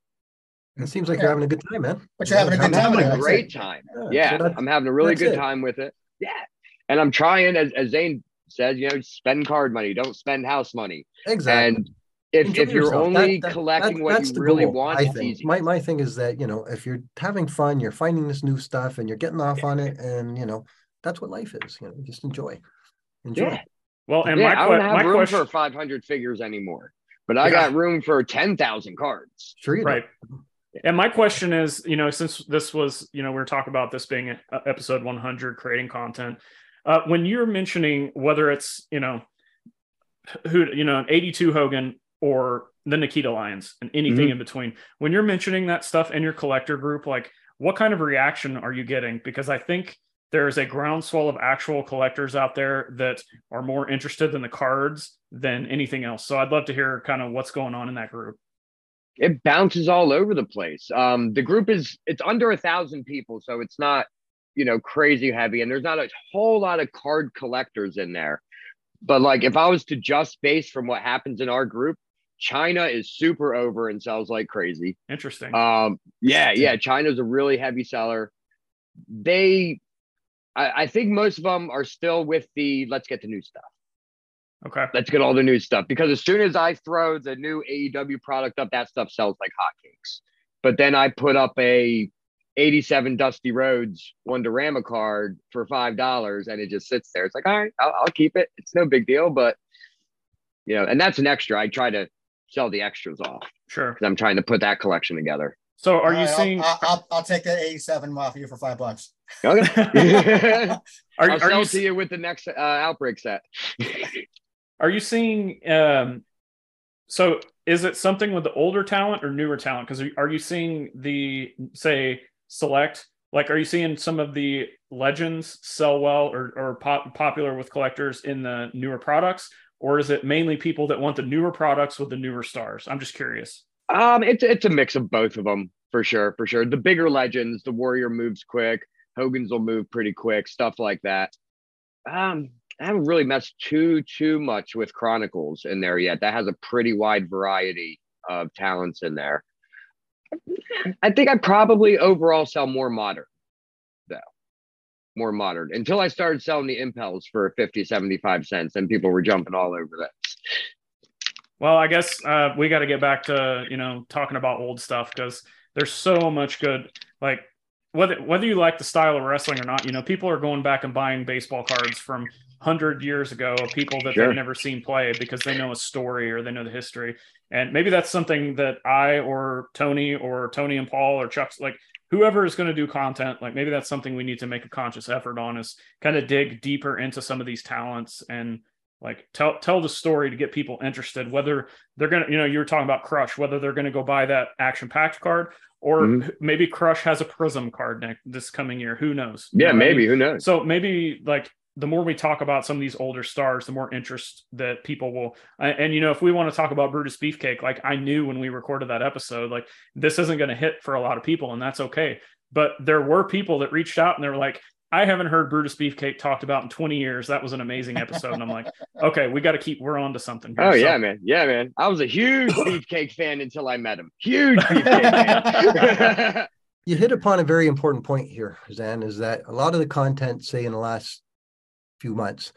S4: It seems like you're having a good time, man.
S3: But you're having a
S7: I'm
S3: good time.
S7: having
S3: with it,
S7: a great time.
S4: Yeah,
S7: Yeah,
S4: so
S7: I'm having a really good
S4: it.
S7: time with it. Yeah. And I'm trying, as, as Zane says, you know, spend card money, don't spend house money.
S4: Exactly.
S7: And if,
S4: Enjoy
S7: if you're
S4: yourself.
S7: only
S4: That- that-
S7: collecting
S4: that-
S7: what you really
S4: goal,
S7: want,
S4: I
S7: it's
S4: think.
S7: easy.
S4: My my thing is that you know if you're having fun, you're finding this new stuff, and you're getting off on it, and you know that's what life is. You know, just enjoy, enjoy.
S7: Yeah.
S2: Well, and
S7: yeah,
S2: my,
S7: I don't have
S2: my
S7: room
S2: question,
S7: for 500 figures anymore, but I
S2: Yeah.
S7: got room for 10,000 cards.
S4: Sure, you do.
S2: right? And my question is, you know, since this was, you know, we are talking about this being uh, episode 100, creating content. Uh, when you're mentioning whether it's, you know, who, you know, an 82 Hogan or the Nikita Lyons and anything
S7: Mhm.
S2: in between, when you're mentioning that stuff in your collector group, like what kind of reaction are you getting? Because I think there's a groundswell of actual collectors out there that are more interested in the cards than anything else. So I'd love to hear kind of what's going on in that group.
S7: It bounces all over the place. Um, the group is, it's under a thousand people, so it's not, you know, crazy heavy. And there's not a whole lot of card collectors in there. But like, if I was to just base from what happens in our group, China is super over and sells like crazy.
S2: Interesting.
S7: Um, yeah, yeah. China's a really heavy seller. They, I, I think most of them are still with the let's get the new stuff.
S2: okay.
S7: Let's get all the new stuff because as soon as I throw the new AEW product up, that stuff sells like hotcakes. But then I put up a 87 Dusty Rhodes Wonderama card for five dollars, and it just sits there. It's like, all right, I'll, I'll keep it. It's no big deal, but you know, and that's an extra. I try to sell the extras off
S2: Sure.
S7: because I'm trying to put that collection together.
S2: So are
S3: All
S2: you
S3: right,
S2: seeing
S3: I'll, I'll, I'll take that 87 off you for five bucks.
S7: Okay.
S2: are,
S7: I'll
S2: are
S7: sell
S2: you
S7: to you with the next uh, outbreak set.
S2: are you seeing um so is it something with the older talent or newer talent because are you seeing the say select like are you seeing some of the legends sell well or, or pop, popular with collectors in the newer products or is it mainly people that want the newer products with the newer stars i'm just curious
S7: Um, it's it's a mix of both of them for sure, for sure. The bigger legends, the Warrior moves quick, Hogan's will move pretty quick, stuff like that. Um, I haven't really messed too too much with Chronicles in there yet. That has a pretty wide variety of talents in there. I think I probably overall sell more modern, though. More modern until I started selling the Impels for 50, 75 cents, and people were jumping all over that.
S2: Well, I guess uh, we got to get back to you know talking about old stuff because there's so much good. Like whether whether you like the style of wrestling or not, you know, people are going back and buying baseball cards from hundred years ago of people that
S7: Sure.
S2: they've never seen play because they know a story or they know the history. And maybe that's something that I or Tony or Tony and Paul or Chuck's like whoever is going to do content, like maybe that's something we need to make a conscious effort on is kind of dig deeper into some of these talents and like tell tell the story to get people interested whether they're gonna you know you were talking about crush whether they're gonna go buy that action packed card or
S7: Mhm.
S2: maybe crush has a Prizm card next this coming year who knows You
S7: Yeah,
S2: know
S7: maybe. Who knows?
S2: so maybe like the more we talk about some of these older stars the more interest that people will and, and, you know if we want to talk about brutus beefcake like i knew when we recorded that episode like this isn't going to hit for a lot of people and that's okay but there were people that reached out and they were like I haven't heard Brutus Beefcake talked about in 20 years. That was an amazing episode. And I'm like, okay, we got to keep, we're on to something. here.
S7: Oh
S2: So-
S7: yeah, man. Yeah, man. I was a huge beefcake fan until I met him. Huge beefcake fan.
S4: You hit upon a very important point here, Zan, is that a lot of the content, say in the last few months,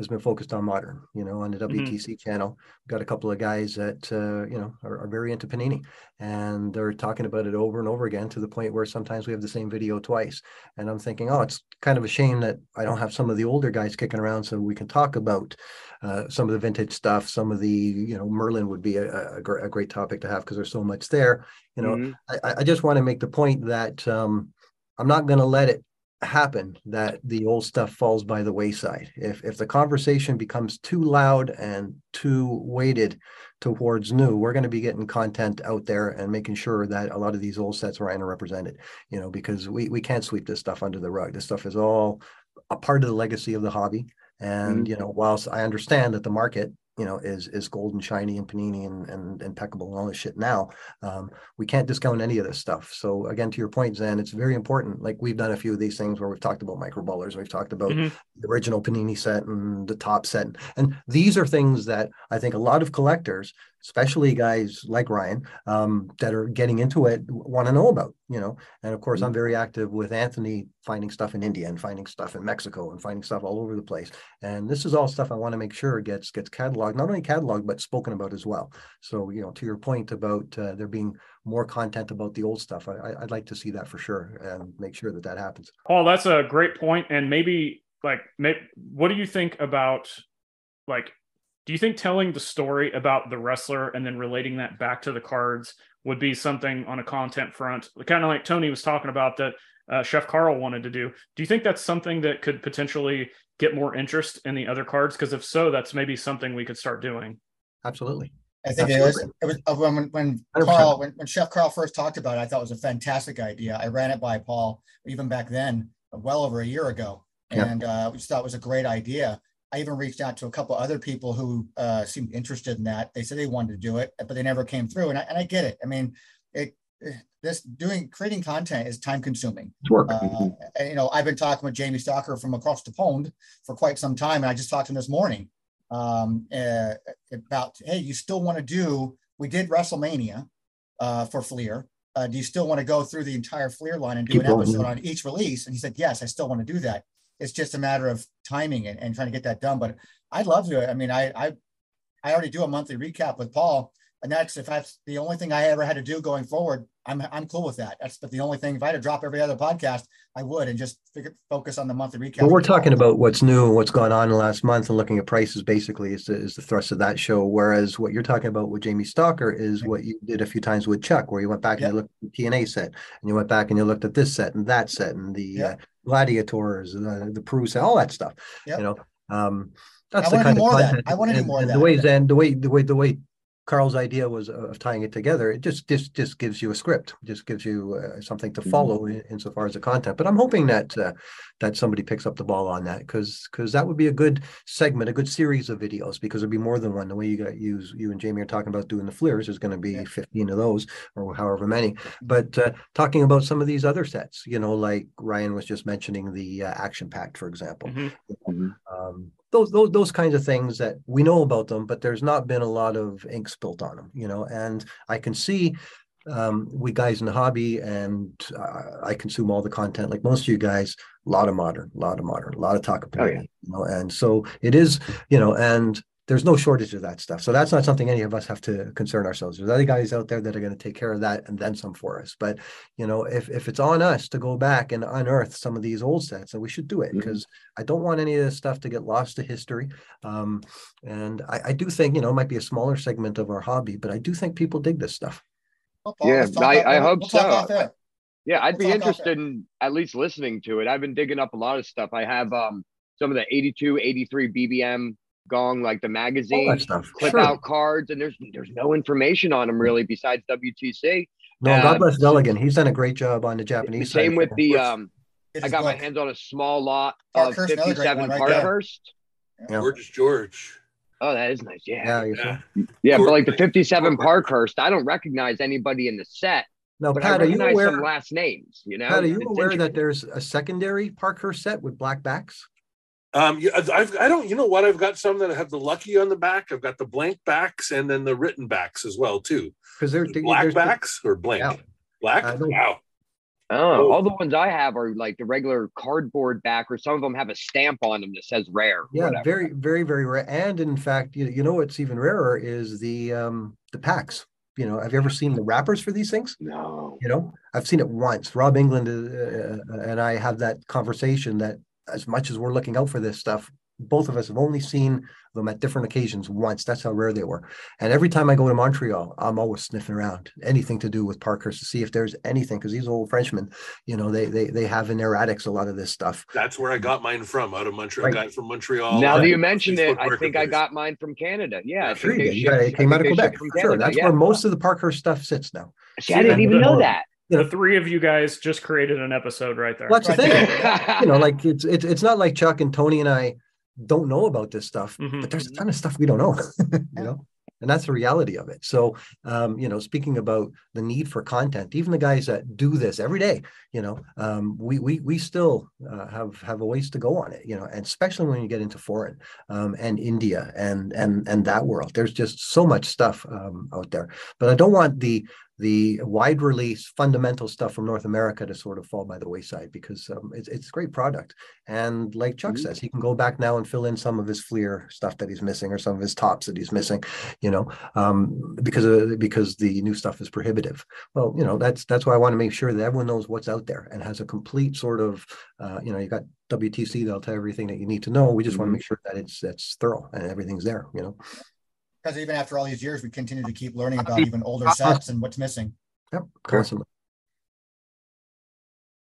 S4: has been focused on modern. You know, on the. WTC channel, we've got a couple of guys that uh, you know are, are very into Panini, and they're talking about it over and over again to the point where sometimes we have the same video twice. And I'm thinking, oh, it's kind of a shame that I don't have some of the older guys kicking around so we can talk about uh, some of the vintage stuff. Some of the you know Merlin would be a, a, gr- a great topic to have because there's so much there. You know,
S7: Mhm.
S4: I, I just want to make the point that um, I'm not going to let it happen that the old stuff falls by the wayside. If if the conversation becomes too loud and too weighted towards new, we're going to be getting content out there and making sure that a lot of these old sets are underrepresented, You know, because we we can't sweep this stuff under the rug. This stuff is all a part of the legacy of the hobby. And mm-hmm. you know, whilst I understand that the market you know is is gold and shiny and panini and, and impeccable and all this shit now um, we can't discount any of this stuff. So again to your point Zan it's very important. Like we've done a few of these things where we've talked about micro ballers we've talked about mm-hmm. the original panini set and the Topps set. And these are things that i think a lot of collectors especially guys like Ryan um, that are getting into it want to know about, you know. And of course, mm-hmm. I'm very active with Anthony finding stuff in India and finding stuff in Mexico and finding stuff all over the place. And this is all stuff I want to make sure gets gets cataloged, not only cataloged but spoken about as well. So you know, to your point about uh, there being more content about the old stuff, I, I'd like to see that for sure and make sure that that happens.
S2: Paul, that's a great point, and maybe like, what do you think about like do you think telling the story about the wrestler and then relating that back to the cards would be something on a content front, kind of like Tony was talking about that uh, Chef Carl wanted to do? Do you think that's something that could potentially get more interest in the other cards? Because if so, that's maybe something we could start doing.
S4: Absolutely.
S3: I think Absolutely. it was, it was uh, when, when Carl, when, when Chef Carl first talked about it, I thought it was a fantastic idea. I ran it by Paul even back then, well over a year ago, and uh, we just thought it was a great idea. I even reached out to a couple other people who uh, seemed interested in that. They said they wanted to do it, but they never came through. And I, and I get it. I mean, it this doing creating content is time consuming.
S4: It's Work.
S3: Uh, and, you know, I've been talking with Jamie Stalker from across the pond for quite some time, and I just talked to him this morning um, uh, about, hey, you still want to do? We did WrestleMania uh, for Fleer. Uh, do you still want to go through the entire Fleer line and do Keep an episode on each release? And he said, yes, I still want to do that. It's just a matter of timing and, and trying to get that done. But I'd love to. I mean, I, I I already do a monthly recap with Paul, and that's if that's the only thing I ever had to do going forward. I'm I'm cool with that. That's but the only thing. If I had to drop every other podcast, I would and just figure, focus on the monthly recap.
S4: Well, we're talking about what's new and what's gone on in the last month, and looking at prices. Basically, is the, is the thrust of that show. Whereas what you're talking about with Jamie Stalker is what you did a few times with Chuck, where you went back yep. and you looked at the TNA set, and you went back and you looked at this set and that set and the yep. uh, gladiators, the, the all that stuff. Yep. You know, um, that's I the kind of content.
S3: I want to do more of that.
S4: The way Zen, the way the way the way Carl's idea was of tying it together. It just just just gives you a script, just gives you uh, something to follow mm-hmm. in, insofar as the content. But I'm hoping that uh, that somebody picks up the ball on that because because that would be a good segment, a good series of videos because there'd be more than one. The way you got use you and Jamie are talking about doing the Fleers is going to be yeah. 15 of those or however many. Mm-hmm. But uh, talking about some of these other sets, you know, like Ryan was just mentioning the uh, Action Packed, for example. Mm-hmm. Um, those, those those kinds of things that we know about them, but there's not been a lot of ink spilt on them, you know. And I can see um, we guys in the hobby, and uh, I consume all the content like most of you guys. A lot of modern, a lot of modern, a lot of talk about, oh, yeah. you know. And so it is, you know, and there's no shortage of that stuff. So that's not something any of us have to concern ourselves. There's other guys out there that are going to take care of that and then some for us. But you know, if if it's on us to go back and unearth some of these old sets, then we should do it because mm-hmm. I don't want any of this stuff to get lost to history. Um, and I, I, do think you know it might be a smaller segment of our hobby, but I do think people dig this stuff.
S7: Well, yeah, I, I hope we'll so. Yeah, I'd we'll be interested in at least listening to it. I've been digging up a lot of stuff. I have um, some of the 82, 83 BBM Gong, like the magazine, clip sure. out cards, and there's there's no information on them really besides WTC.
S4: No, God bless Deligan. He's done a great job on the Japanese.
S7: Same with the um, I got my hands on a small lot of 57 right Parkhurst.
S6: Yeah. Gorgeous George.
S7: Oh, that is nice. Yeah. Yeah. Yeah, yeah but like the 57 Parkhurst, I don't recognize anybody in the set.
S4: No, but Pat, are you aware?
S7: Some last names, you know.
S4: Pat, are you it's aware that there's a secondary Parkhurst set with black backs?
S6: Um, I've I don't you know what I've got some that have the lucky on the back. I've got the blank backs and then the written backs as well too.
S4: Because they're
S6: black backs or blank yeah. black. Wow.
S7: Oh, oh, all the ones I have are like the regular cardboard back, or some of them have a stamp on them that says rare.
S4: Yeah, whatever. very, very, very rare. And in fact, you, you know what's even rarer is the um the packs. You know, have you ever seen the wrappers for these things?
S7: No.
S4: You know, I've seen it once. Rob England uh, uh and I have that conversation that as much as we're looking out for this stuff, both of us have only seen them at different occasions once. That's how rare they were. And every time I go to Montreal, I'm always sniffing around anything to do with Parkhurst to see if there's anything because these old Frenchmen, you know, they they they have in their attics a lot of this stuff.
S6: That's where I got mine from, out of Montreal.
S4: Right.
S6: Got it from Montreal.
S7: Now that uh, you mentioned it, I think I got mine from Canada. Yeah, I
S4: Sure you did.
S7: Shipped-
S4: got it. It came out of Quebec
S7: shipped from
S4: for sure. That's
S7: yeah.
S4: where most of the Parkhurst stuff sits now.
S7: See, I didn't even know that.
S2: The three of you guys just created an episode right there.
S4: Well, that's the
S3: Right
S4: thing. you know, like it's it's it's not like Chuck and Tony and I don't know about this stuff,
S2: Mhm.
S4: but there's a ton of stuff we don't know. you know, and that's the reality of it. So, um, you know, speaking about the need for content, even the guys that do this every day, you know, um, we we we still uh, have have a ways to go on it. You know, and especially when you get into foreign um, and India and and and that world, there's just so much stuff um, out there. But I don't want the the wide release fundamental stuff from North America to sort of fall by the wayside because um, it's it's a great product. And like Chuck
S7: Mhm.
S4: says, he can go back now and fill in some of his Fleer stuff that he's missing or some of his Topps that he's missing, you know, um, because of, because the new stuff is prohibitive. Well, you know, that's that's why I want to make sure that everyone knows what's out there and has a complete sort of, uh, you know, you got WTC, they'll tell everything that you need to know. We just want to make sure that it's that's thorough and everything's there, you know.
S3: Because even after all these years, we continue to keep learning about even older sets and what's missing.
S4: Yep, constantly.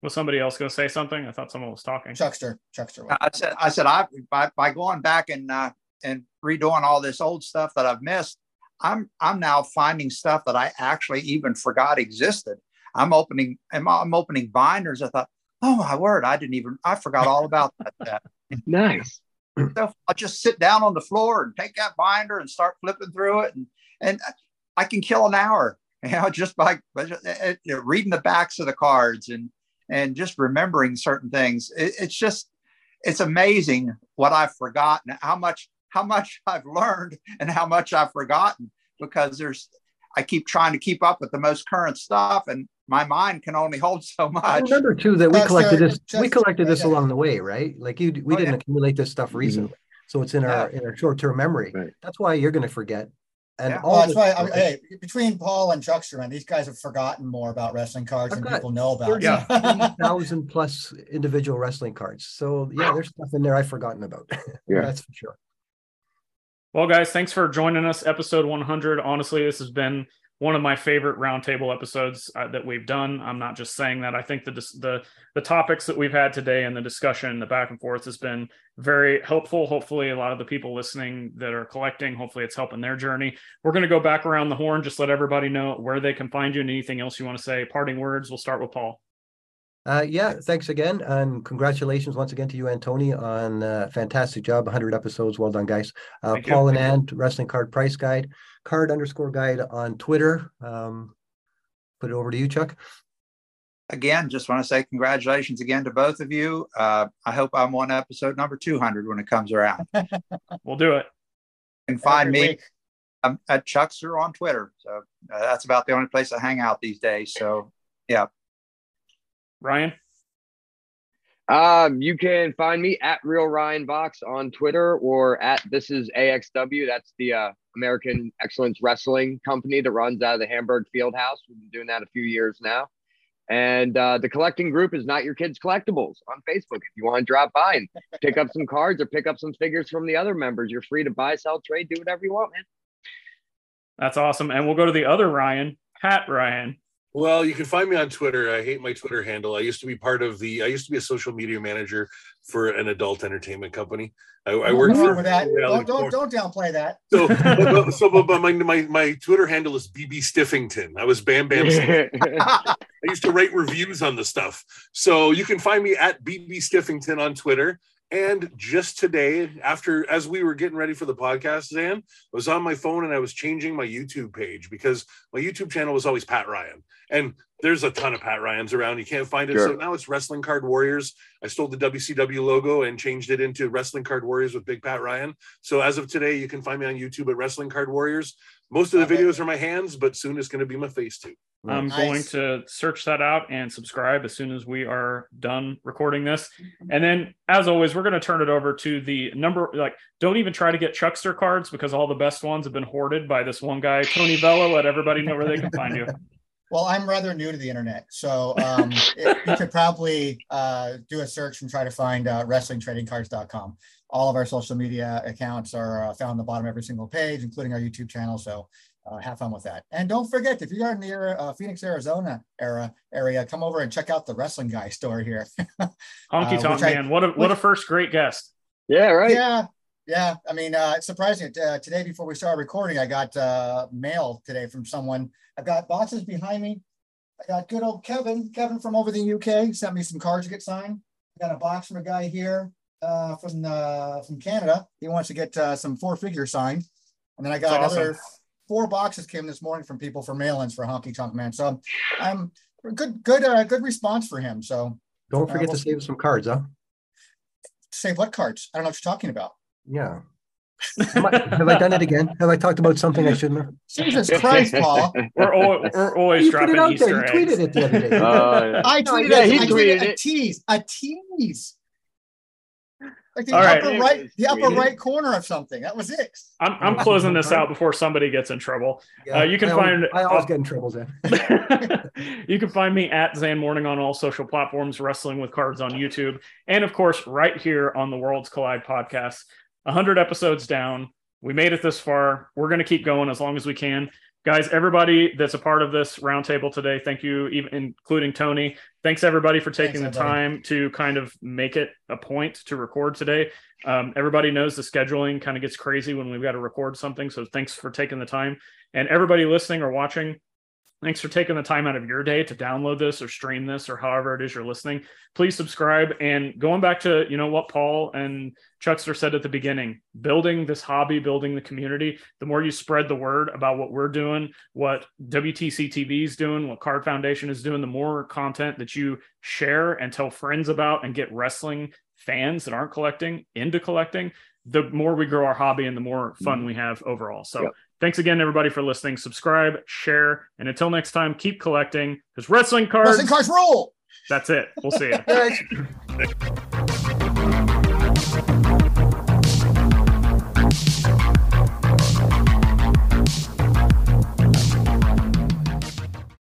S2: Was somebody else going to say something? I thought someone was talking.
S3: Chuckster, Chuckster.
S5: I said, I said, I by, by going back and uh, and redoing all this old stuff that I've missed, I'm I'm now finding stuff that I actually even forgot existed. I'm opening, I'm, I'm opening binders. I thought, oh my word, I didn't even, I forgot all about that. that.
S7: Nice.
S5: So I'll just sit down on the floor and take that binder and start flipping through it, and and I can kill an hour, you know, just by by just, uh, uh, reading the backs of the cards and and just remembering certain things. It, it's just it's amazing what I've forgotten, how much how much I've learned, and how much I've forgotten because there's I keep trying to keep up with the most current stuff, and my mind can only hold so
S4: I
S5: much.
S4: remember too that we
S3: That's,
S4: collected this. we collected this
S3: yeah.
S4: along the way, right? Like you, we
S5: Oh,
S4: didn't
S5: yeah.
S4: accumulate this stuff mm-hmm. recently, so it's in our in our short term memory.
S7: Right.
S4: That's why you're going to forget. And
S5: Yeah.
S4: all
S3: Well, that's
S4: the-
S3: why, I, hey, between Paul and Chuckster, man, these guys have forgotten more about wrestling cards
S4: I've
S3: than people know about.
S2: Yeah.
S4: thousand plus individual wrestling cards. So yeah, there's stuff in there I've forgotten about.
S7: Yeah.
S4: That's for sure.
S2: Well, guys, thanks for joining us. Episode 100. Honestly, this has been one of my favorite roundtable episodes uh, that we've done. I'm not just saying that. I think the the the topics that we've had today and the discussion, the back and forth, has been very helpful. Hopefully, a lot of the people listening that are collecting, hopefully, it's helping their journey. We're going to go back around the horn, just let everybody know where they can find you and anything else you want to say. Parting words. We'll start with Paul.
S4: Uh, yeah, thanks again, and congratulations once again to you and Tony on uh, fantastic job. 100 episodes, well done, guys. Uh,
S2: Thank you.
S4: Paul and Ann, Wrestling Card Price Guide, Card underscore Guide on Twitter. Um, put it over to you, Chuck.
S5: again, just want to say congratulations again to both of you. Uh, I hope I'm on episode number 200 when it comes around.
S2: We'll do it.
S5: can find
S3: Every
S5: me
S3: week.
S5: um, at Chuckster on Twitter. So uh, that's about the only place I hang out these days. So yeah.
S2: Ryan.
S7: Um, you can find me at Real Ryan Vox on Twitter or at This Is AXW. That's the uh, American Excellence Wrestling Company that runs out of the Hamburg Fieldhouse. We've been doing that a few years now. And uh, the collecting group is Not Your Kids Collectibles on Facebook. If you want to drop by and pick up some cards or pick up some figures from the other members, you're free to buy, sell, trade, do whatever you want, man.
S2: That's awesome. And we'll go to the other Ryan, Pat Ryan.
S6: Well, you can find me on Twitter. I hate my Twitter handle. I used to be part of the. I used to be a social media manager for an adult entertainment company. I, I worked for
S3: that. Don't, don't, don't downplay that.
S6: So, but, so but, my, my my Twitter handle is BB Stiffington. I was Bam Bam. I used to write reviews on the stuff. So you can find me at BB Stiffington on Twitter. And just today, after as we were getting ready for the podcast, Zan, I was on my phone and I was changing my YouTube page because my YouTube channel was always Pat Ryan. And there's a ton of Pat Ryans around. You can't find it. So now it's Wrestling Card Warriors. I stole the WCW logo and changed it into Wrestling Card Warriors with Big Pat Ryan. So as of today, you can find me on YouTube at Wrestling Card Warriors. Most of the
S3: Okay.
S6: videos are my hands, but soon it's going to be my face too.
S2: I'm
S3: Nice.
S2: going to search that out and subscribe as soon as we are done recording this. And then, as always, we're going to turn it over to the number. Like, don't even try to get Chuckster cards because all the best ones have been hoarded by this one guy, Tony Vella. Let everybody know where they can find you.
S3: Well, I'm rather new to the internet, so um, it, you could probably uh, do a search and try to find uh, WrestlingTradingCards.com. all of our social media accounts are uh, found on the bottom of every single page, including our YouTube channel. So uh, have fun with that. And don't forget, if you're in the uh, Phoenix, Arizona era area, come over and check out the Wrestling Guy store here.
S2: Honky
S3: Uh,
S2: Tonk
S3: which I-
S2: Man, what a what a first great guest.
S7: Yeah, right.
S3: Yeah, yeah. I mean, uh, it's surprising. Uh, today, before we started recording, I got uh, mail today from someone. I've got boxes behind me. I got good old Kevin. Kevin from over the UK sent me some cards to get signed. I got a box from a guy here uh, from uh, from Canada. He wants to get uh, some four figure signed. And then I got
S2: That's awesome.
S3: four boxes came this morning from people for mail-ins for Honky Tonk Man. So I'm good, good, uh, good response for him. So
S4: Don't forget
S3: we'll-
S4: to save some cards, huh?
S3: save what cards? I don't know what you're talking about.
S4: Yeah. Am I- have I done it again? Have I talked about something I shouldn't have?
S3: Jesus Christ, Paul.
S2: We're, al- we're always
S4: You put
S2: dropping
S4: it out
S2: Easter
S4: there. You tweeted it the other day.
S7: Uh,
S3: I
S7: No,
S3: tweeted
S7: yeah,
S3: it.
S7: he
S3: I tweeted
S7: tweeted
S3: a tease, a tease. Like the
S2: All right.
S3: upper right, the upper
S7: Tweeted.
S3: right corner of something. That was it.
S2: I'm, I'm closing this out before somebody gets in trouble.
S4: Yeah,
S2: Uh, you can
S4: I always-
S2: find-
S4: I always get in trouble then.
S2: you can find me at Zan Morning on all social platforms, Wrestling with Cards on YouTube, and of course, right here on the Worlds Collide podcast. 100 episodes down. We made it this far. We're going to keep going as long as we can. Guys, everybody that's a part of this roundtable today, thank you, even including Tony. Thanks everybody for taking
S3: Thanks,
S2: the
S3: everybody.
S2: time to kind of make it a point to record today. Um, everybody knows the scheduling kind of gets crazy when we've got to record something. So thanks for taking the time. And everybody listening or watching, thanks for taking the time out of your day to download this or stream this or however it is you're listening. Please subscribe. And going back to, you know, what Paul and Chuckster said at the beginning, building this hobby, building the community, the more you spread the word about what we're doing, what WTC TV is doing, what Card Foundation is doing, the more content that you share and tell friends about and get wrestling fans that aren't collecting into collecting, the more we grow our hobby and the more fun mm-hmm. we have overall. So
S7: Yep.
S2: Thanks again, everybody, for listening. Subscribe, share, and until next time, keep collecting because wrestling cards,
S3: Wrestling cards rule.
S2: that's it. We'll see you.
S4: Guys,